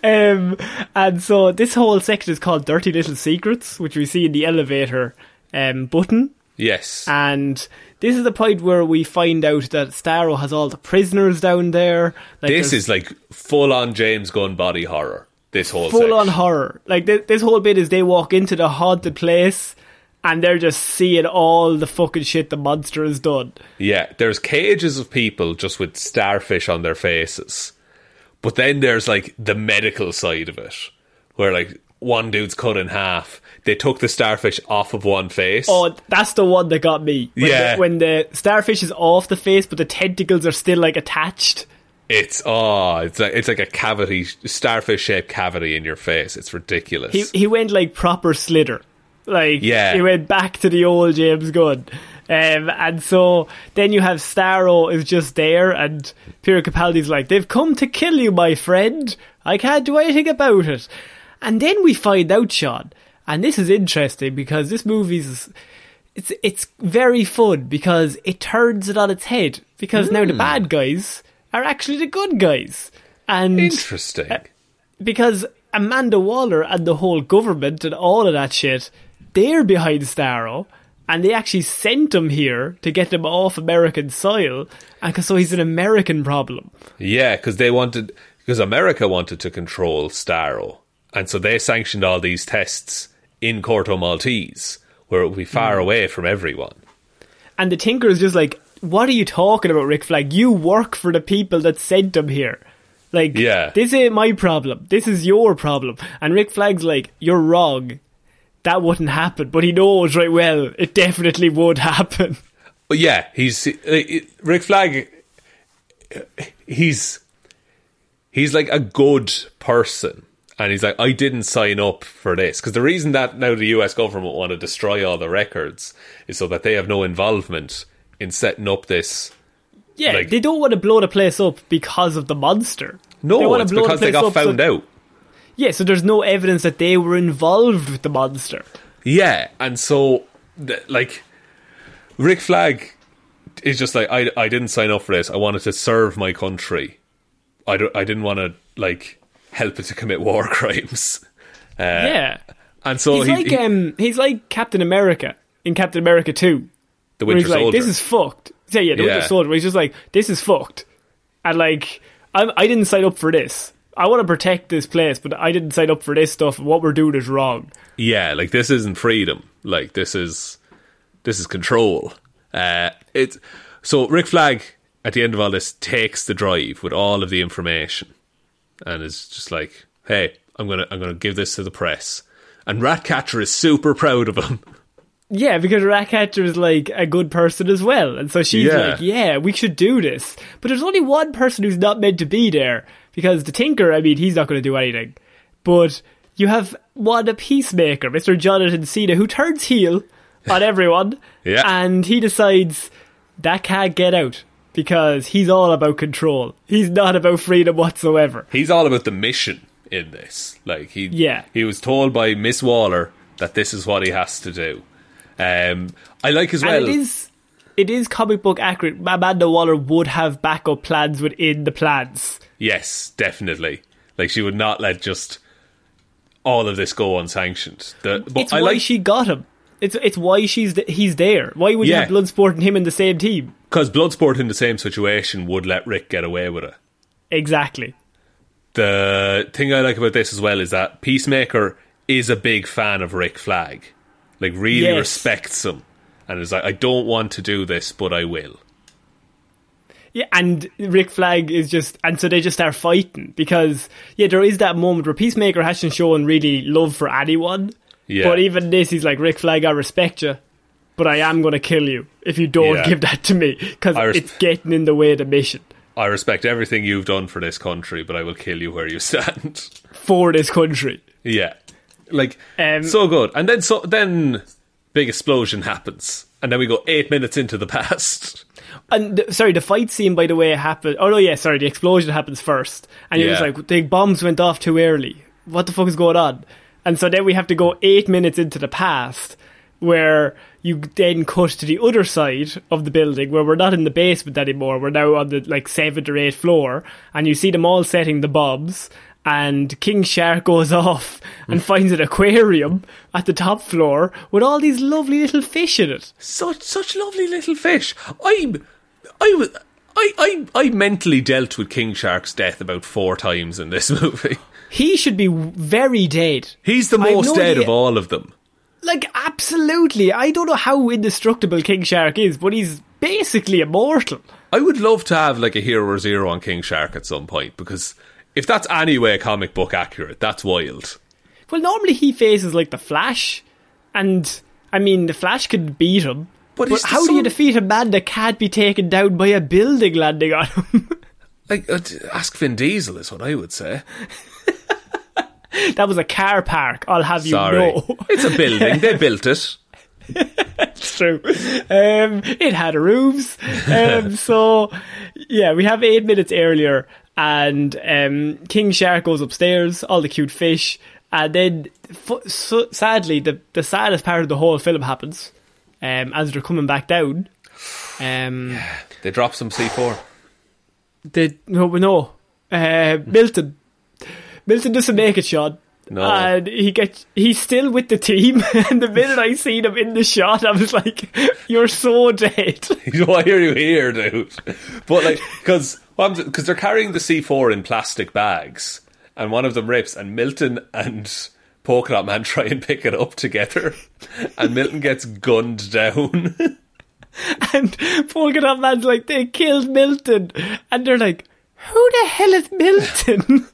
<laughs> um, and so this whole section is called Dirty Little Secrets, which we see in the elevator um, button. Yes, And this is the point where we find out that Starro has all the prisoners down there. Like this is like full on James Gunn body horror. This whole full on horror. Like th- this whole bit is they walk into the haunted place and they're just seeing all the fucking shit the monster has done. Yeah, there's cages of people just with starfish on their faces. But then there's like the medical side of it, where like one dude's cut in half. They took the starfish off of one face. Oh, that's the one that got me. When Yeah. The, when the starfish is off the face, but the tentacles are still like attached. It's oh, it's like it's like a cavity, starfish shaped cavity in your face. It's ridiculous. He he went like proper Slither. Like Yeah. he went back to the old James Gunn. Um, and so then you have Starro is just there, and Peter Capaldi's like, "They've come to kill you, my friend. I can't do anything about it." And then we find out, Sean, and this is interesting because this movie's it's it's very fun because it turns it on its head because now the Hmm. bad guys are actually the good guys, and Interesting. because Amanda Waller and the whole government and all of that shit, they're behind Starro, and they actually sent him here to get him off American soil, and 'cause- so he's an American problem. Yeah, because they wanted because America wanted to control Starro, and so they sanctioned all these tests in Corto Maltese, where it would be far Hmm. away from everyone. And the Thinker is just like, "What are you talking about, Rick Flag? You work for the people that sent them here." Like, Yeah. this ain't my problem. This is your problem. And Rick Flag's like, "You're wrong. That wouldn't happen." But he knows right well it definitely would happen. But yeah, he's uh, Rick Flag. He's he's like a good person, and he's like, I didn't sign up for this because the reason that now the U.S. government want to destroy all the records is so that they have no involvement in setting up this. Yeah, Like- they don't want to blow the place up because of the monster. they No, want it's to blow because the they place got up so- found out. Yeah, so there's no evidence that they were involved with the monster. Yeah, and so th- like Rick Flag is just like I I didn't sign up for this. I wanted to serve my country. I I didn't want to like help it to commit war <laughs> crimes. Uh, yeah, and so he's he, like he- um, he's like Captain America in Captain America Two, the Winter he's like, Soldier. "This is fucked." So yeah, the Yeah. Winter Soldier. He's just like, "This is fucked," and like, I'm, I didn't sign up for this. I want to protect this place, but I didn't sign up for this stuff. What we're doing is wrong. yeah, like this isn't freedom. Like this is this is control. Uh, it's so Rick Flag at the end of all this takes the drive with all of the information and is just like, "Hey, I'm gonna I'm gonna give this to the press." And Ratcatcher is super proud of him. <laughs> Yeah, because Ratcatcher is like a good person as well. And so she's Yeah. like, yeah, we should do this. But there's only one person who's not meant to be there. Because the Thinker, I mean, he's not going to do anything. But you have one peacemaker, Mr. Jonathan Cena, who turns heel on <laughs> everyone. Yeah. And he decides that can't get out. Because he's all about control. He's not about freedom whatsoever. He's all about the mission in this. Like he Yeah. he was told by Miss Waller that this is what he has to do. Um, I like as well. And it is it is comic book accurate. Amanda Waller would have backup plans within the plans. Yes, definitely. Like she would not let just all of this go unsanctioned. The, but it's I why like she got him. It's it's why she's he's there. Why would Yeah. you have Bloodsport and him in the same team? Because Bloodsport in the same situation would let Rick get away with it. Exactly. The thing I like about this as well is that Peacemaker is a big fan of Rick Flag. Like really Yes. respects him and is like, I don't want to do this, but I will. Yeah, and Rick Flag is just, and so they just start fighting because yeah, there is that moment where Peacemaker hasn't shown really love for anyone. Yeah. But even this, he's like Rick Flag, I respect you, but I am going to kill you if you don't Yeah. give that to me because res- it's getting in the way of the mission I respect everything you've done for this country, but I will kill you where you <laughs> stand. for this country. yeah, like Um, so good. And then so then big explosion happens, and then we go eight minutes into the <laughs> past. And the, sorry, the fight scene, by the way, happened. Oh no, yeah, sorry, the explosion happens first, and it was Yeah. like the bombs went off too early. What the fuck is going on? And so then we have to go eight minutes into the past, where you then cut to the other side of the building, where we're not in the basement anymore. We're now on the like seventh or eighth floor, and you see them all setting the bobs. And King Shark goes <laughs> off and finds an aquarium at the top floor with all these lovely little fish in it. Such such lovely little fish. I I was. I, I, I mentally dealt with King Shark's death about four times in this <laughs> movie. He should be very dead. He's the most dead idea- of all of them. Like, absolutely. I don't know how indestructible King Shark is, but he's basically immortal. I would love to have like a hero or zero on King Shark at some point because if that's anyway comic book accurate, that's wild. Well, normally he faces like the Flash, and I mean, the Flash could beat him. But But, how do you defeat a man that can't be taken down by a building landing on him? <laughs> Like uh, ask Vin Diesel is what I would say. <laughs> that was a car park, I'll have you Sorry, know. <laughs> it's a building. They <laughs> built it. It's true. Um, it had roofs. Um, so, yeah, we have eight minutes earlier, and um, King Shark goes upstairs, all the cute fish, and then, fu- so, sadly, the, the saddest part of the whole film happens um, as they're coming back down. Um, They drop some C four. they, no, no. Uh, Milton. Milton doesn't make it, Sean. No. And he gets he's still with the team <laughs> and the minute I seen him in the shot I was like, <laughs> You're so dead. <laughs> Why are you here, dude? But like, because because they're carrying the C four in plastic bags, and one of them rips, and Milton and Polka Dot Man try and pick it up together, and Milton gets gunned down. And Polka Dot Man's like, They killed Milton and they're like, Who the hell is Milton?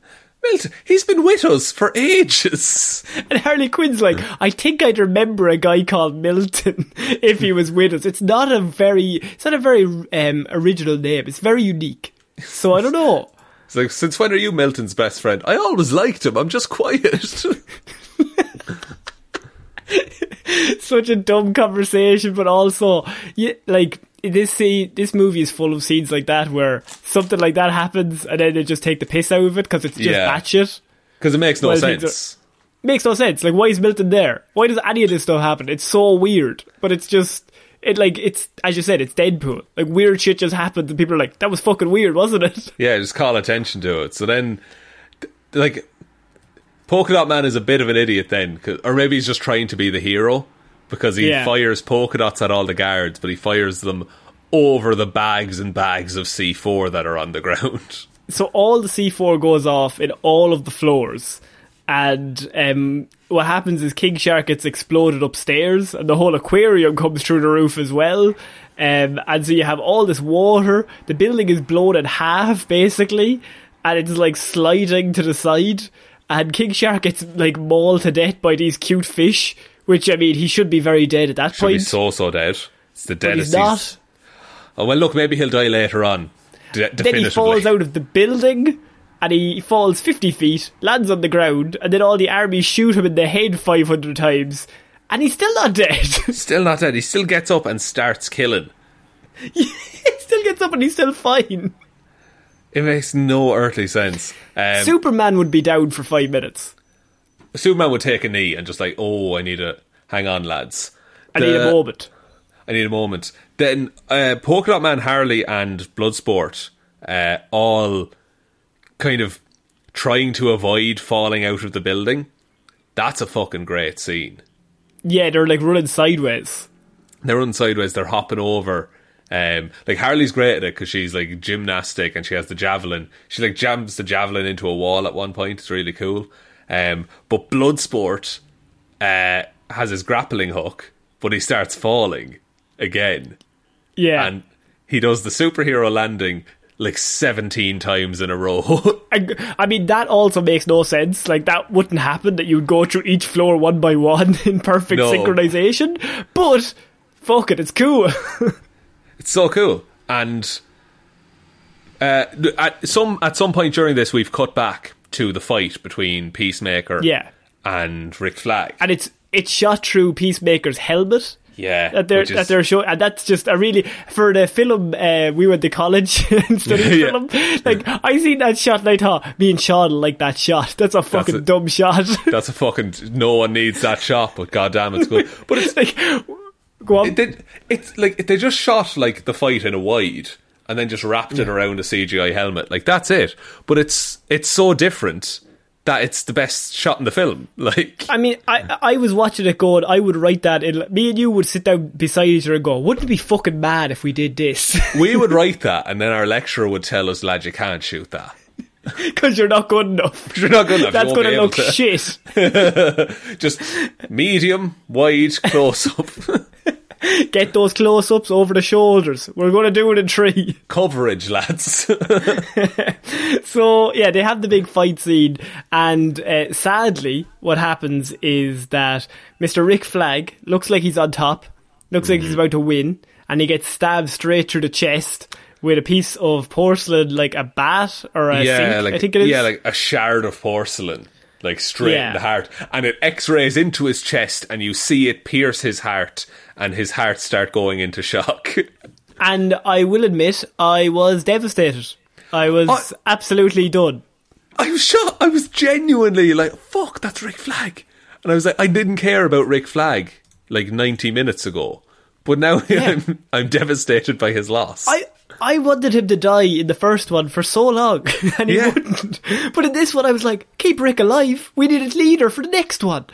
Milton, he's been with us for ages. <laughs> And Harley Quinn's like, I think I'd remember a guy called Milton <laughs> if he was with us. It's not a very it's not a very um, original name. It's very unique. So I don't know. <laughs> It's like, since when are you Milton's best friend? I always liked him. I'm just quiet. such a dumb conversation, but also, yeah, like this see this movie is full of scenes like that where something like that happens and then they just take the piss out of it because it's just Yeah. batshit. Because it makes no Well, sense. Makes no sense. Like, why is Milton there? Why does any of this stuff happen? It's so weird, but it's just. It like it's as you said, it's Deadpool. Like weird shit just happens, and people are like, "That was fucking weird, wasn't it?" <laughs> Yeah, just call attention to it. So then, like, Polka Dot Man is a bit of an idiot then, 'cause- or maybe he's just trying to be the hero because he Yeah. fires polka dots at all the guards, but he fires them over the bags and bags of C4 that are on the ground. <laughs> so all the C4 goes off in all of the floors, and um, what happens is King Shark gets exploded upstairs, and the whole aquarium <laughs> comes through the roof as well. Um, and so you have all this water. The building is blown in half, basically, and it's like sliding to the side. And King Shark gets like mauled to death by these cute fish, which I mean he should be very dead at that Should be point. so so dead. It's the but deadest. he's not. Oh well, look, maybe he'll die later on. De- then he falls out of the building and he falls 50 feet, lands on the ground, and then all the army shoot him in the head 500 times, and he's still not dead. <laughs> Still not dead. He still gets up and starts killing. <laughs> he still gets up and he's still fine. It makes no earthly sense. Um, Superman would be down for five minutes. Superman would take a knee and just like, oh, I need a hang on, lads. I need a moment. I need a moment. Then uh, Polka Dot Man, Harley, and Bloodsport uh, all kind of trying to avoid falling out of the building. That's a fucking great scene. Yeah, they're like running sideways. They're running sideways. They're hopping over. Um, like Harley's great at it because she's like gymnastic and she has the javelin. She like jams the javelin into a wall at one point. It's really cool. Um, but Bloodsport uh, has his grappling hook, but he starts falling again, Yeah. and he does the superhero landing like seventeen times in a row. <laughs> I, I mean, that also makes no sense. Like, that wouldn't happen that you'd go through each floor one by one <laughs> in perfect No. synchronization. But, fuck it, it's cool. <laughs> It's so cool. And uh, at some at some point during this, we've cut back to the fight between Peacemaker yeah. and Rick Flag. And it's it's shot through Peacemaker's helmet. yeah, That they're is- that they're showing, and that's just a really for the film. Uh, we went to college <laughs> and studied <laughs> Yeah. film. Like I seen that shot, and I thought me and Sean like that shot. <laughs> That's a fucking a- dumb shot. that's a fucking no one needs that shot, but goddamn, it's good. But it's like, go on. it did, it's like they just shot like the fight in a wide and then just wrapped it around a CGI helmet. Like that's it. But it's it's so different that it's the best shot in the film. <laughs> Like I mean, I I was watching it going. I would write that. In, me and you would sit down beside each other and go, "Wouldn't it be fucking mad if we did this?" <laughs> we would write that, and then our lecturer would tell us, "Lad, you can't shoot that. <laughs> Because you're not good enough. You're not good enough. That's going to look shit. Just medium, wide, close up <laughs> Get those close-ups over the shoulders. We're going to do it in three. <laughs> coverage, lads. <laughs> So yeah, they have the big fight scene, and uh, sadly, what happens is that Mr. Rick Flag looks like he's on top, looks like he's about to win, and he gets stabbed straight through the chest with a piece of porcelain, like a bat or a yeah, sink. like I think it is. yeah, like a shard of porcelain, like straight Yeah. in the heart, and it X-rays into his chest, and you see it pierce his heart, and his heart start going into shock. <laughs> and I will admit, I was devastated. I was I- absolutely done. I was shocked. I was genuinely like, "Fuck, that's Rick Flag," and I was like, I didn't care about Rick Flag like ninety minutes ago, but now <laughs> I'm I'm devastated by his loss. I I wanted him to die in the first one for so long, <laughs> and he Yeah. wouldn't. But in this one, I was like, keep Rick alive. We need a leader for the next one.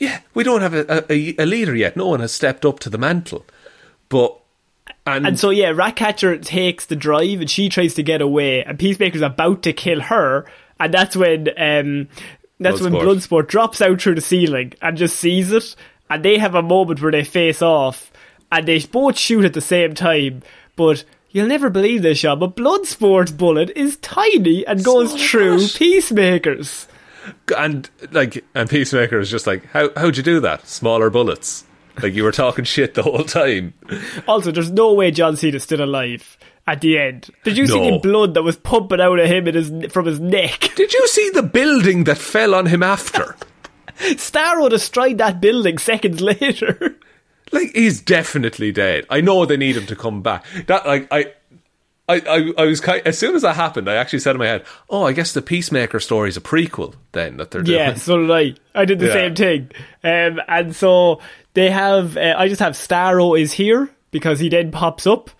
Yeah, we don't have a, a, a leader yet. No one has stepped up to the mantle, but and, And so yeah, Ratcatcher takes the drive, and she tries to get away, and Peacemaker's about to kill her, and that's when um, that's when Bloodsport. Bloodsport drops out through the ceiling and just sees it, and they have a moment where they face off, and they both shoot at the same time, but. You'll never believe this, Sean, but Bloodsport's bullet is tiny and goes through. Peacemaker's. And like and Peacemaker is just like, how how'd you do that? Smaller bullets. Like you were talking <laughs> shit the whole time. Also, there's no way John Cena's still alive at the end. Did you see the blood that was pumping out of him in his, from his neck? <laughs> Did you see the building that fell on him after? Starro destroyed that building seconds <laughs> later. Like he's definitely dead. I know they need him to come back. That like I. I, I, I was kind as soon as that happened, I actually said in my head, "Oh, I guess the Peacemaker story is a prequel then that they're doing." yeah, so did I. I did the Yeah. same thing. Um, and so they have, uh, I just have Starro is here because he then pops up.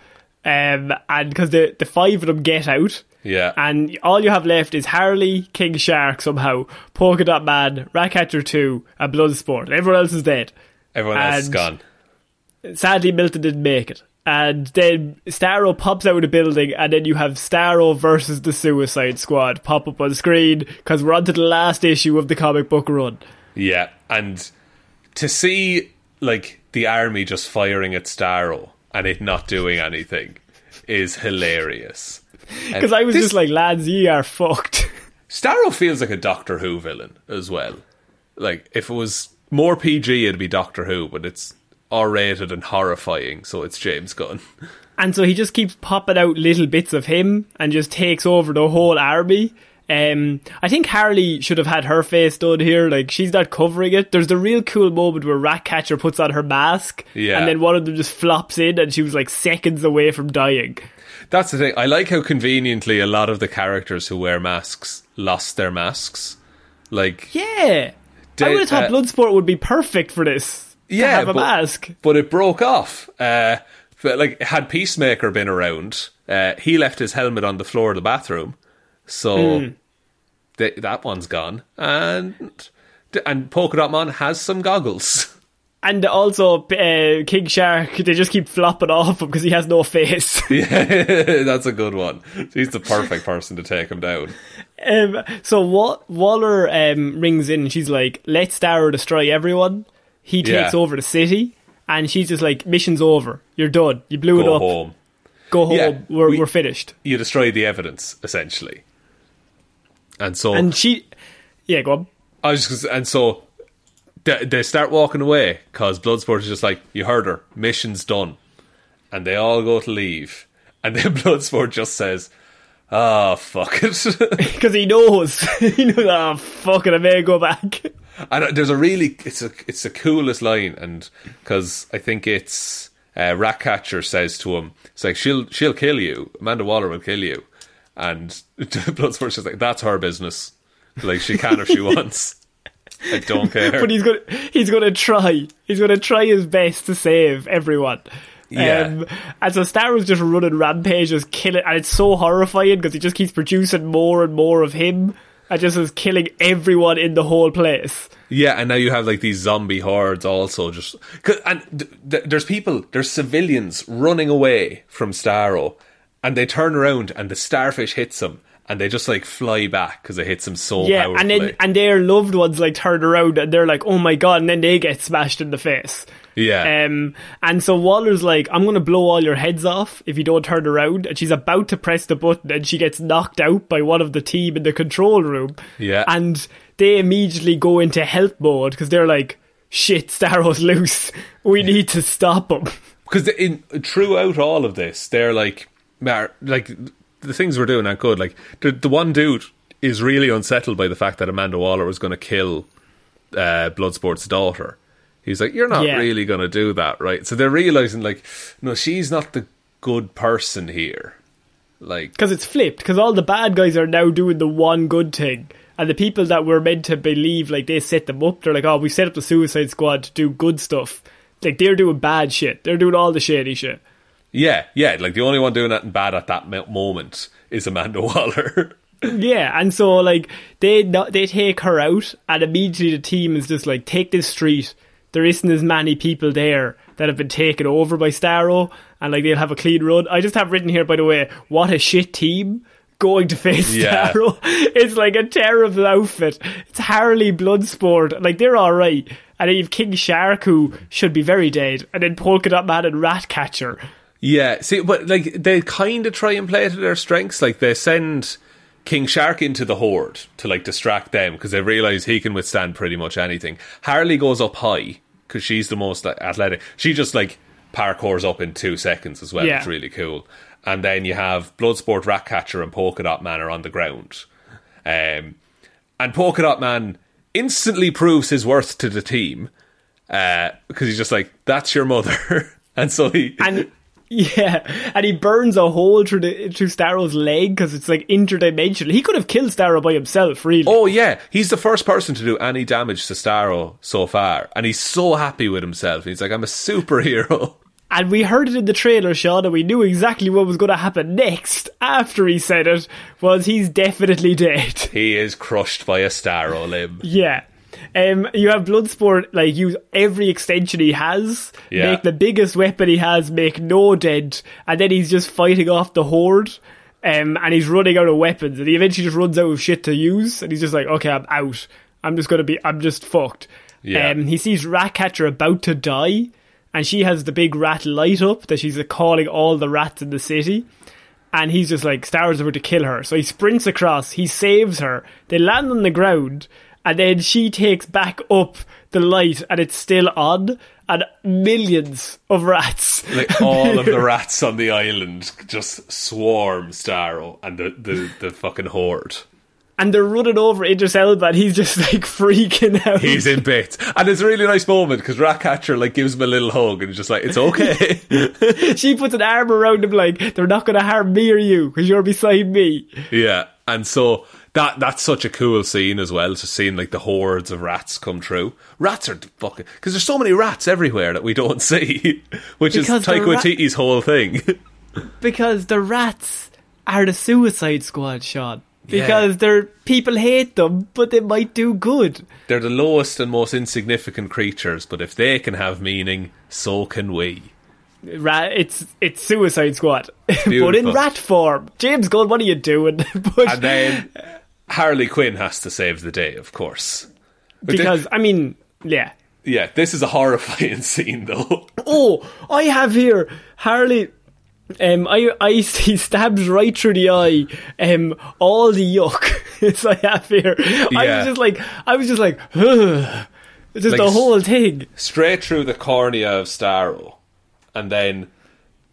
Um, and because the, the five of them get out. Yeah. And all you have left is Harley, King Shark somehow, Polka Dot Man, Ratcatcher 2, and Bloodsport. Everyone else is dead. Everyone else is gone. Sadly, Milton didn't make it. And then Starro pops out of the building, and then you have Starro versus the Suicide Squad pop up on screen because we're on to the last issue of the comic book run. Yeah, and to see like the army just firing at Starro and it not doing anything is hilarious. Because I was This- just like, lads, ye are fucked. <laughs> Starro feels like a Doctor Who villain as well. Like if it was more PG, it'd be Doctor Who, but it's R-rated and horrifying, so it's James Gunn. <laughs> And so he just keeps popping out little bits of him and just takes over the whole army. Um, I think Harley should have had her face done here. Like she's not covering it. There's the real cool moment where Ratcatcher puts on her mask, Yeah. and then one of them just flops in, and she was like seconds away from dying. That's the thing. I like how conveniently a lot of the characters who wear masks lost their masks. Like Yeah, I would have thought uh, Bloodsport would be perfect for this. Yeah, have a but, mask. but it broke off. Uh, but like, had Peacemaker been around, uh, he left his helmet on the floor of the bathroom, so Hmm. th- that one's gone. And and Polka Dot Man has some goggles. <laughs> And also, uh, King Shark, they just keep flopping off him because he has no face. <laughs> yeah, <laughs> that's a good one. He's the perfect person to take him down. Um, so Wa- Waller um, rings in and she's like, "Let's Starro destroy everyone." He takes Yeah. over the city, and she's just like, "Mission's over. You're done. You blew it Go up. home. Go home. Yeah, we're we- we're finished." You destroyed the evidence essentially, and so And she, yeah, go on. I was just, and so they, they start walking away because Bloodsport is just like, you heard her, mission's done. And they all go to leave. And then <laughs> Bloodsport just says, ah, fuck it. <laughs> <laughs> Because he knows, he knows. Oh fuck it, I may go back. And there's a really, it's a, it's the coolest line. And because I think it's, uh, Ratcatcher says to him, it's like, she'll, she'll kill you. Amanda Waller will kill you. And <laughs> Bloodsport's just like, that's her business. Like, she can if she wants. I don't <laughs> care. But he's gonna, he's gonna try. He's gonna try his best to save everyone. Yeah. Um, and so Starro's just running rampage, just killing, and it's so horrifying because he just keeps producing more and more of him, and just was killing everyone in the whole place. Yeah, and now you have like these zombie hordes also just 'cause- and th- th- there's people, there's civilians running away from Starro, and they turn around and the starfish hits them, and they just like fly back because it hits them so Yeah, powerfully. and then and their loved ones like turn around and they're like, "Oh my god!" and then they get smashed in the face. Yeah, Um, and so Waller's like, I'm going to blow all your heads off if you don't turn around. And she's about to press the button and she gets knocked out by one of the team in the control room. Yeah. And they immediately go into help mode because they're like, shit, Starro's <laughs> loose. We need to stop him. because in throughout all of this, they're like, like the things we're doing aren't good. Like the the one dude is really unsettled by the fact that Amanda Waller was going to kill uh, Bloodsport's daughter. He's like, you're not Yeah. really going to do that, right? So they're realizing, like, no, she's not the good person here. Like, Because it's flipped. Because all the bad guys are now doing the one good thing. And the people that were meant to believe, like, they set them up. They're like, oh, we set up the Suicide Squad to do good stuff. Like, they're doing bad shit. They're doing all the shady shit. yeah, yeah, like the only one doing that in bad at that moment is Amanda <laughs> Waller. Yeah, and so like they they take her out, and immediately the team is just like, take this street. There isn't as many people there that have been taken over by Starro, and like they'll have a clean run. I just have written here, by the way, what a shit team going to face Yeah. Starro. <laughs> It's like a terrible outfit. It's Harley Bloodsport, like they're all right, and then you've King Shark who should be very dead, and then Polka Dot Man and Ratcatcher. Yeah, see, but like they kind of try and play to their strengths. Like they send King Shark into the horde to like distract them because they realize he can withstand pretty much anything. Harley goes up high because she's the most athletic. She just like parkours up in two seconds as well. Yeah. It's really cool. And then you have Bloodsport, Ratcatcher, and Polka Dot Man are on the ground. Um, and Polka Dot Man instantly proves his worth to the team because he's just like, "That's your mother," <laughs> and so he and yeah, and he burns a hole through the through Starro's leg because it's like interdimensional. He could have killed Starro by himself, really. Oh yeah, he's the first person to do any damage to Starro so far, and he's so happy with himself. He's like, "I'm a superhero." <laughs> And we heard it in the trailer, Sean, and we knew exactly what was going to happen next after he said it. Was he's definitely dead? he is crushed by a Starro limb. yeah. Um, you have Bloodsport like use every extension he has, Yeah. make the biggest weapon he has, make no dent, and then he's just fighting off the horde. Um, and he's running out of weapons, and he eventually just runs out of shit to use, and he's just like, okay, I'm out. I'm just gonna be, I'm just fucked. Yeah. Um, he sees Ratcatcher about to die, and she has the big rat light up that she's calling all the rats in the city. And he's just like, Star's about to kill her. So he sprints across, he saves her, they land on the ground, and then she takes back up the light, and it's still on, and millions of rats. Like all of the <laughs> rats on the island just swarm Starro and the, the, the fucking horde. and they're running over Idris and he's just like freaking out. He's in bits, and it's a really nice moment because Ratcatcher like gives him a little hug and he's just like, "It's okay." <laughs> she puts an arm around him, like, they're not going to harm me or you, because you're beside me. Yeah, and so that that's such a cool scene as well to seeing like the hordes of rats come through. Rats are fucking because there's so many rats everywhere that we don't <laughs> see, which Because is Taika ra- Waititi's whole thing. <laughs> Because the rats are the Suicide Squad, Sean. Yeah. Because they're people hate them, but they might do good. They're the lowest and most insignificant creatures, but if they can have meaning, so can we. Ra- it's it's Suicide Squad, <laughs> but in rat form. James Gunn, what are you doing? but And then Harley Quinn has to save the day, of course. But because I mean, yeah, Yeah, this is a horrifying <laughs> scene though. Oh, I have here Harley. Um, I I <laughs> he stabs right through the eye. Um, all the yuck <laughs> as I have here. I was just like, I was just like, Ugh. <sighs> just Like the whole thing. Straight through the cornea of Starro, and then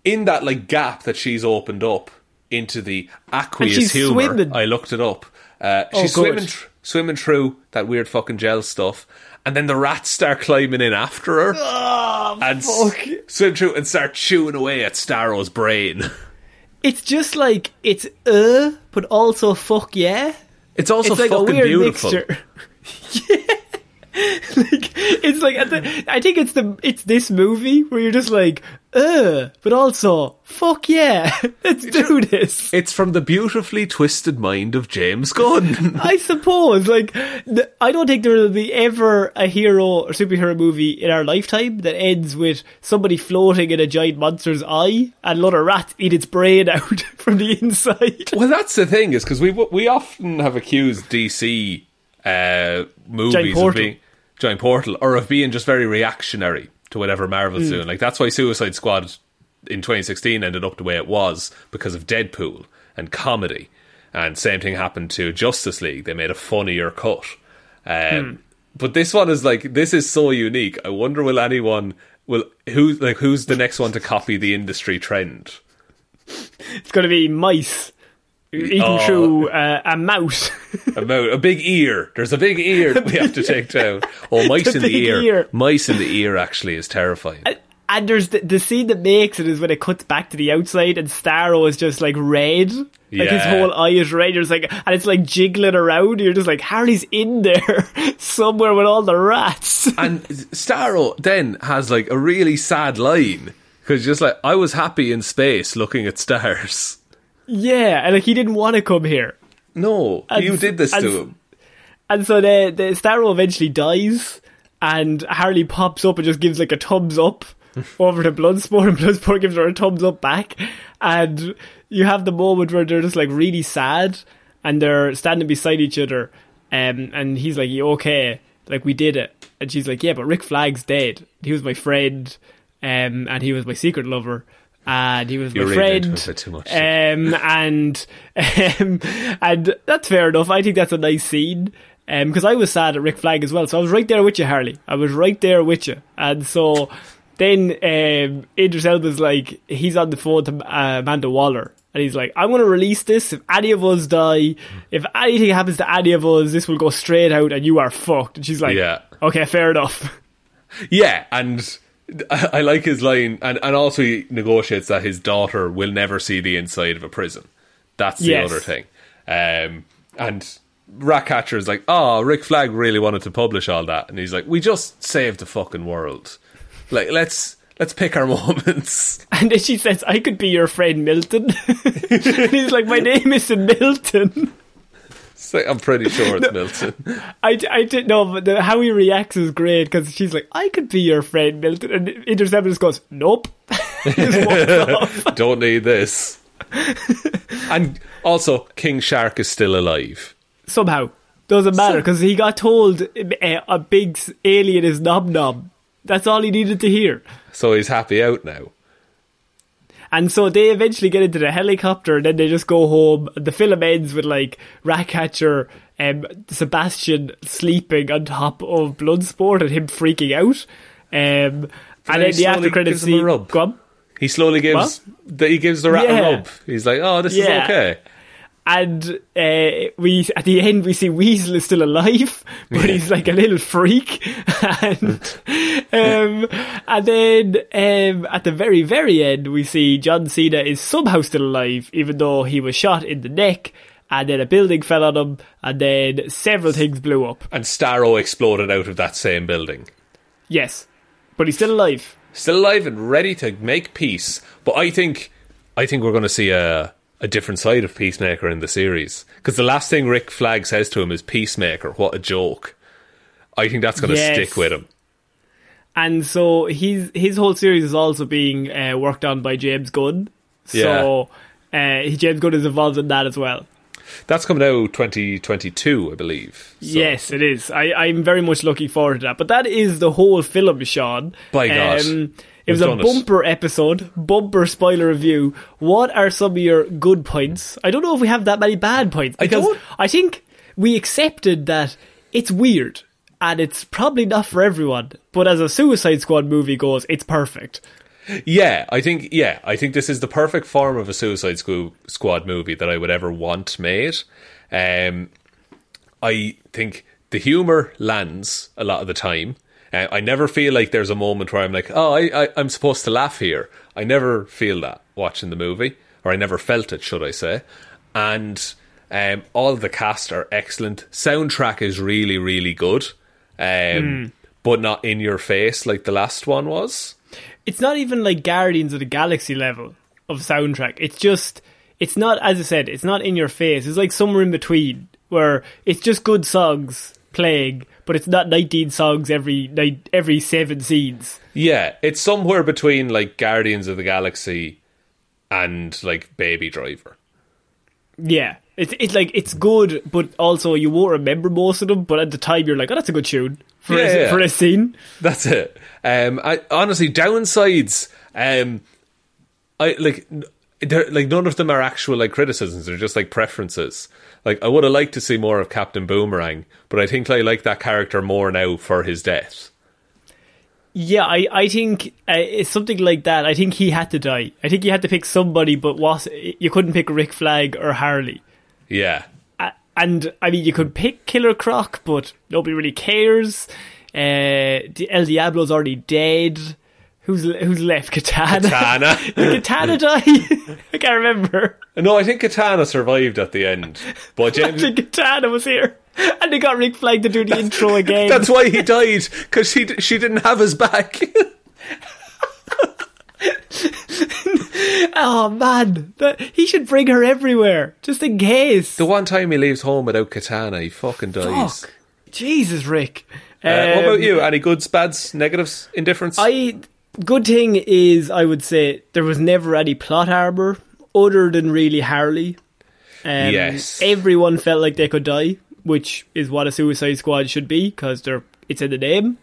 in that like gap that she's opened up into the aqueous humor. I looked it up. Uh, Oh, she's good. swimming thr- swimming through that weird fucking gel stuff, and then the rats start climbing in after her. and s- Oh, swim through and start chewing away at Starro's brain. It's just like it's uh, but also fuck yeah. It's also it's like a fucking weird beautiful. mixture. <laughs> yeah. <laughs> like it's like the, I think it's the it's this movie where you're just like uh, but also fuck yeah, <laughs> let's do this. It's from the beautifully twisted mind of James Gunn. <laughs> I suppose like th- I don't think there will be ever a hero or superhero movie in our lifetime that ends with somebody floating in a giant monster's eye and a lot of rats eat its brain out from the inside. well, that's the thing is because we we often have accused DC uh, movies of being giant portal or of being just very reactionary to whatever Marvel's Hmm. doing. Like that's why Suicide Squad in 2016 ended up the way it was because of Deadpool and comedy. And same thing happened to Justice League. They made a funnier cut. Um, Hmm. But this one is like this is so unique. I wonder will anyone will who's like who's the next one to copy the industry trend? It's going to be mice eating Oh. through uh, a mouse. About a big ear. There's a big ear that we have to take down. <laughs> Oh, mice The in the ear. ear. Mice in the ear actually is terrifying. And there's the, the scene that makes it is when it cuts back to the outside and Starro is just like red. Like his whole eye is red. You're like, and it's like jiggling around. You're just like, Harry's in there <laughs> somewhere with all the rats. <laughs> And Starro then has like a really sad line because just like I was happy in space looking at stars. Yeah, and like he didn't want to come here. No, And- you did this and- to him. And so the, the Starro eventually dies, and Harley pops up and just gives like a thumbs up <laughs> over to Bloodsport, and Bloodsport gives her a thumbs up back. And you have the moment where they're just like really sad, and they're standing beside each other, um, and he's like, "You okay? Like we did it." And she's like, "Yeah, but Rick Flag's dead. He was my friend, um, and he was my secret lover." And he was You're my friend. too much. Um, and um, and that's fair enough. I think that's a nice scene. Um, because I was sad at Rick Flag as well, so I was right there with you, Harley. I was right there with you, and so then um, Idris Elba's like he's on the phone to uh, Amanda Waller, and he's like, "I'm going to release this. If any of us die, if anything happens to any of us, this will go straight out, and you are fucked." And she's like, Yeah. okay, fair enough." <laughs> Yeah, and I, I like his line, and, and also he negotiates that his daughter will never see the inside of a prison. That's the Yes. other thing. Um, and Ratcatcher is like, oh, Rick Flag really wanted to publish all that, and he's like, we just saved the fucking world. Like, let's let's pick our <laughs> moments. And then she says, "I could be your friend Milton." <laughs> and he's like, "My <laughs> name isn't Milton." Like, I'm pretty sure it's Milton. I, I didn't know, but the, how he reacts is great because she's like, I could be your friend, Milton. And Interceptor just goes, Nope. <laughs> just. <laughs> Don't need this. and also, King Shark is still alive. Somehow. Doesn't matter because he got told uh, a big alien is Nom Nom. That's all he needed to hear. So he's happy out now. And so they eventually get into the helicopter and then they just go home. The film ends with like Ratcatcher um, Sebastian sleeping on top of Bloodsport and him freaking out. Um, and then he the after credits scene. rub. Go on. He slowly gives the, he gives the rat Yeah. a rub. He's like, "Oh, this is okay." And uh, we at the end we see Weasel is still alive, <laughs> but he's like a little freak, <laughs> and um, and then um, at the very very end we see John Cena is somehow still alive, even though he was shot in the neck. And then a building fell on him, and then several things blew up. And Starro exploded out of that same building. Yes, but he's still alive. Still alive and ready to make peace. But I think I think we're going to see a a different side of Peacemaker in the series because the last thing Rick Flag says to him is "Peacemaker." What a joke! I think that's going to Yes. stick with him. and so his his whole series is also being uh, worked on by James Gunn. So uh, James Gunn is involved in that as well. That's coming out 2022, I believe. So- Yes, it is. I, I'm very much looking forward to that. But that is the whole film, Sean. By God. It was a it. bumper episode, bumper spoiler review. What are some of your good points? I don't know if we have that many bad points I because don't- I think we accepted that it's weird and it's probably not for everyone. But as a Suicide Squad movie goes, it's perfect. Yeah, I think yeah, I think this is the perfect form of a Suicide Squad movie that I would ever want made. Um, I think the humor lands a lot of the time. Uh, I never feel like there's a moment where I'm like, oh, I, I, I'm supposed to laugh here. I never feel that watching the movie, or I never felt it, should I say? And um, all the cast are excellent. Soundtrack is really, really good, um, but not in your face like the last one was. it's not even like Guardians of the Galaxy level of soundtrack. It's just, it's not, as I said, it's not in your face. It's like somewhere in between where it's just good songs playing, but it's not 19 songs every every seven scenes. Yeah, it's somewhere between like Guardians of the Galaxy and like Baby Driver. Yeah. It's, it's like, it's good, but also you won't remember most of them, but at the time you're like, oh, that's a good tune for, Yeah, a, yeah. for a scene. That's it. Um, I honestly downsides. Um, I like. They're, like none of them are actual like criticisms. They're just like preferences. Like I would have liked to see more of Captain Boomerang, but I think I like that character more now for his death. Yeah, I, I think uh, it's something like that. I think he had to die. I think you had to pick somebody, but was you couldn't pick Rick Flag or Harley. Yeah, Uh, and I mean, you could pick Killer Croc, but nobody really cares. Uh, El Diablo's already dead. Who's who's left? Katana. Katana. <laughs> Did Katana die? <laughs> I can't remember. no, I think Katana survived at the end, but <laughs> I James. think Katana was here, and they got Rick Flag to do the intro again. That's why he died because she she didn't have his back. oh man, that, he should bring her everywhere just in case. the one time he leaves home without Katana, he fucking dies. Fuck. Jesus, Rick. Uh, what Um, about you? Any goods, bads, negatives, indifference? I good thing is I would say there was never any plot armor other than really Harley. Um, Yes. everyone felt like they could die, which is what a Suicide Squad should be because they're it's in the name.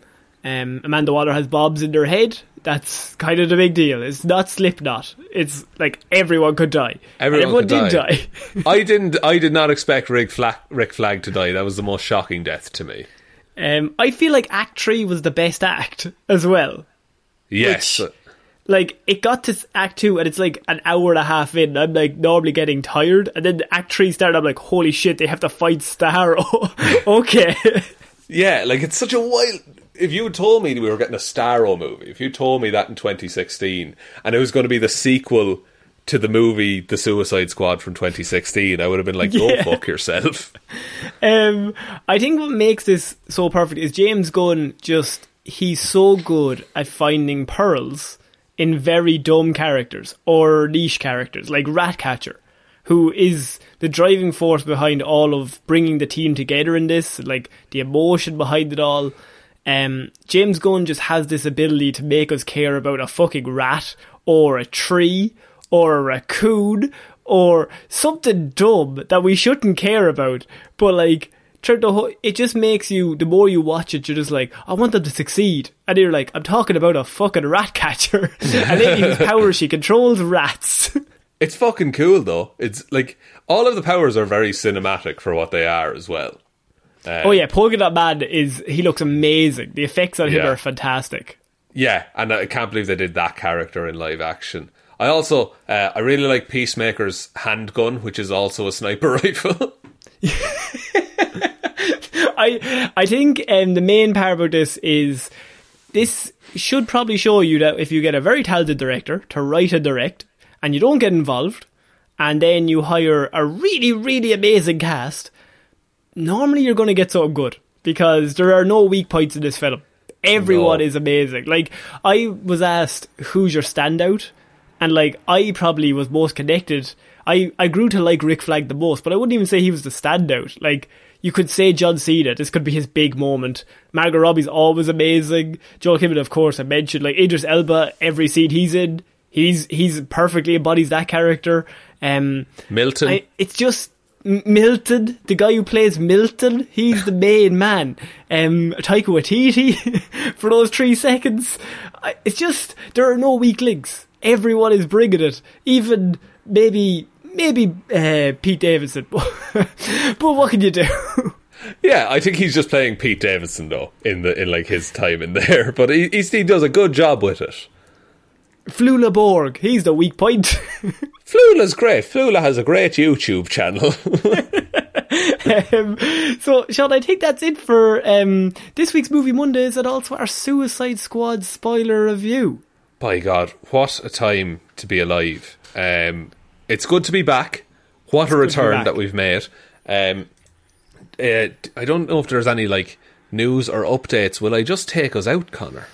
Um, Amanda Waller has bobs in their head. That's kind of the big deal. It's not Slipknot. It's like everyone could die. Everyone, everyone could did die. die. I <laughs> didn't. I did not expect Rick Flag, Rick Flag to die. That was the most shocking death to me. um, I feel like Act Three was the best act as well. Yes, Which- like it got to act two and it's like an hour and a half in i'm like normally getting tired and then act three started i'm like holy shit they have to fight starro <laughs> okay yeah. Like it's such a wild. If you told me we were getting a Starro movie, if you told me that in 2016, and it was going to be the sequel to the movie The Suicide Squad from 2016, I would have been like, "Go Yeah. fuck yourself." <laughs> um i think what makes this so perfect is james gunn just he's so good at finding pearls in very dumb characters or niche characters like ratcatcher who is the driving force behind all of bringing the team together in this like the emotion behind it all um, James Gunn just has this ability to make us care about a fucking rat or a tree or a raccoon or something dumb that we shouldn't care about. But like, throughout the whole, it just makes you, the more you watch it, you're just like, I want them to succeed. And you're like, I'm talking about a fucking rat catcher. <laughs> and then whose power she controls rats. <laughs> It's fucking cool though. It's like all of the powers are very cinematic for what they are as well. oh yeah, Polka Dot Man is, he looks amazing. The effects on him are fantastic. Yeah, and I can't believe they did that character in live action. I also uh, I really like Peacemaker's handgun, which is also a sniper <laughs> rifle. I I think um, the main part about this is this should probably show you that if you get a very talented director to write and direct, and you don't get involved, and then you hire a really really amazing cast, normally you're going to get something good because there are no weak points in this film. Everyone No. is amazing. Like I was asked, "Who's your standout?" and like I probably was most connected. I I grew to like Rick Flag the most, but I wouldn't even say he was the standout. Like you could say John Cena, this could be his big moment. Margot Robbie's always amazing. Joel Kinnaman, of course, I mentioned like Idris Elba. Every scene he's in, he's he's perfectly embodies that character. Um, Milton. I, it's just M- Milton, the guy who plays Milton, he's the main man. Um, Taika Waititi <laughs> for those three seconds. I- It's just there are no weak links. Everyone is bringing it. Even maybe maybe uh, Pete Davidson. <laughs> but what can you do? <laughs> Yeah, I think he's just playing Pete Davidson though in the in like his time in <laughs> there, but he he's, he does a good job with it. Flula Borg, he's the weak point. Flula's great. Flula has a great YouTube channel. um, so, Shaun, I think that's it for um, this week's Movie Mondays and also our Suicide Squad spoiler review. By God, what a time to be alive! Um, it's good to be back. What a return that we've made. Um, uh, I don't know if there's any like news or updates. Will I just take us out, Connor?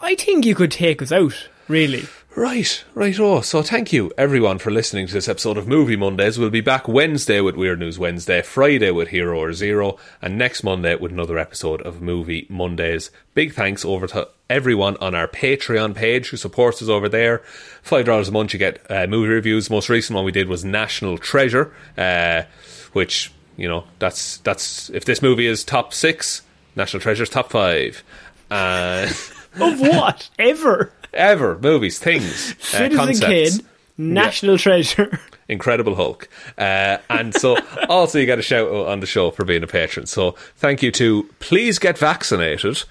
I think you could take us out, really. Right, right. Oh, so thank you everyone for listening to this episode of Movie Mondays. We'll be back Wednesday with Weird News Wednesday, Friday with Hero or Zero, and next Monday with another episode of Movie Mondays. Big thanks over to everyone on our Patreon page who supports us over there. Five dollars a month, you get uh, movie reviews. Most recent one we did was National Treasure, uh, which you know that's that's if this movie is top six, National Treasure's top five. Uh, <laughs> Of what? Ever? Ever movies, things, <laughs> uh, Citizen concepts. Kane, National Treasure. <laughs> Incredible Hulk. Uh, and so also you get a shout out on the show for being a patron. So thank you to Please Get Vaccinated.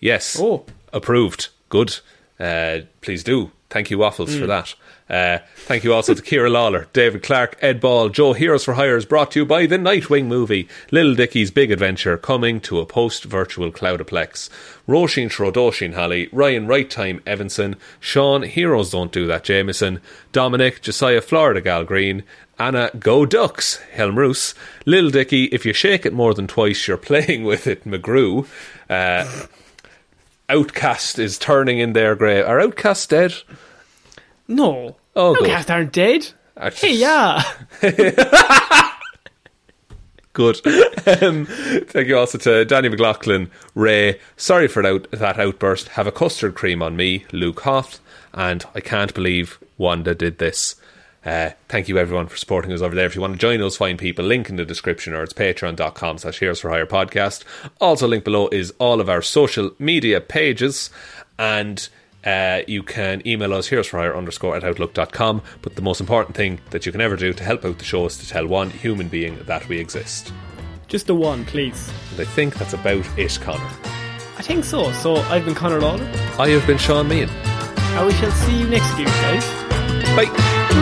Yes. Oh. Approved. Good. Uh, please do. Thank you, Waffles, for that. Uh, thank you also to Ciara Lawler, David Clarke, Ed Ball, Joe Heroes for Hire is brought to you by the Nightwing movie, Little Dicky's Big Adventure, coming to a post-virtual Cloudaplex. Róisín Schrödóisìn Hally, Ryan Right Time Evanson, Shaun Heroes Don't Do That Jamieson, Dominic, Jessiah Florida Gal Green, Anna Go Ducks, Hjelmroos, Little Dicky, if you shake it more than twice, you're playing with it, McGrew. Uh, OutKast is turning in their grave. Are OutKast dead? No. Oh, good. OutKast aren't dead. Actually- Hey, yeah. <laughs> Good. um, thank you also to Danny McLaughlin, Ray. Sorry for that, that outburst. Have a custard cream on me, Luke Hoth, and I can't believe Wanda did this. Uh, thank you everyone for supporting us over there. If you want to join those fine people, link in the description or it's patreon.com slash heroes for hire podcast. Also link below is all of our social media pages and uh, you can email us heroes for hire underscore at outlook.com. But the most important thing that you can ever do to help out the show is to tell one human being that we exist. Just the one, please. And I think that's about it, Connor. I think so. So I've been Conor Lawler, I have been Shaun Meighan. and we shall see you next week, guys. Bye.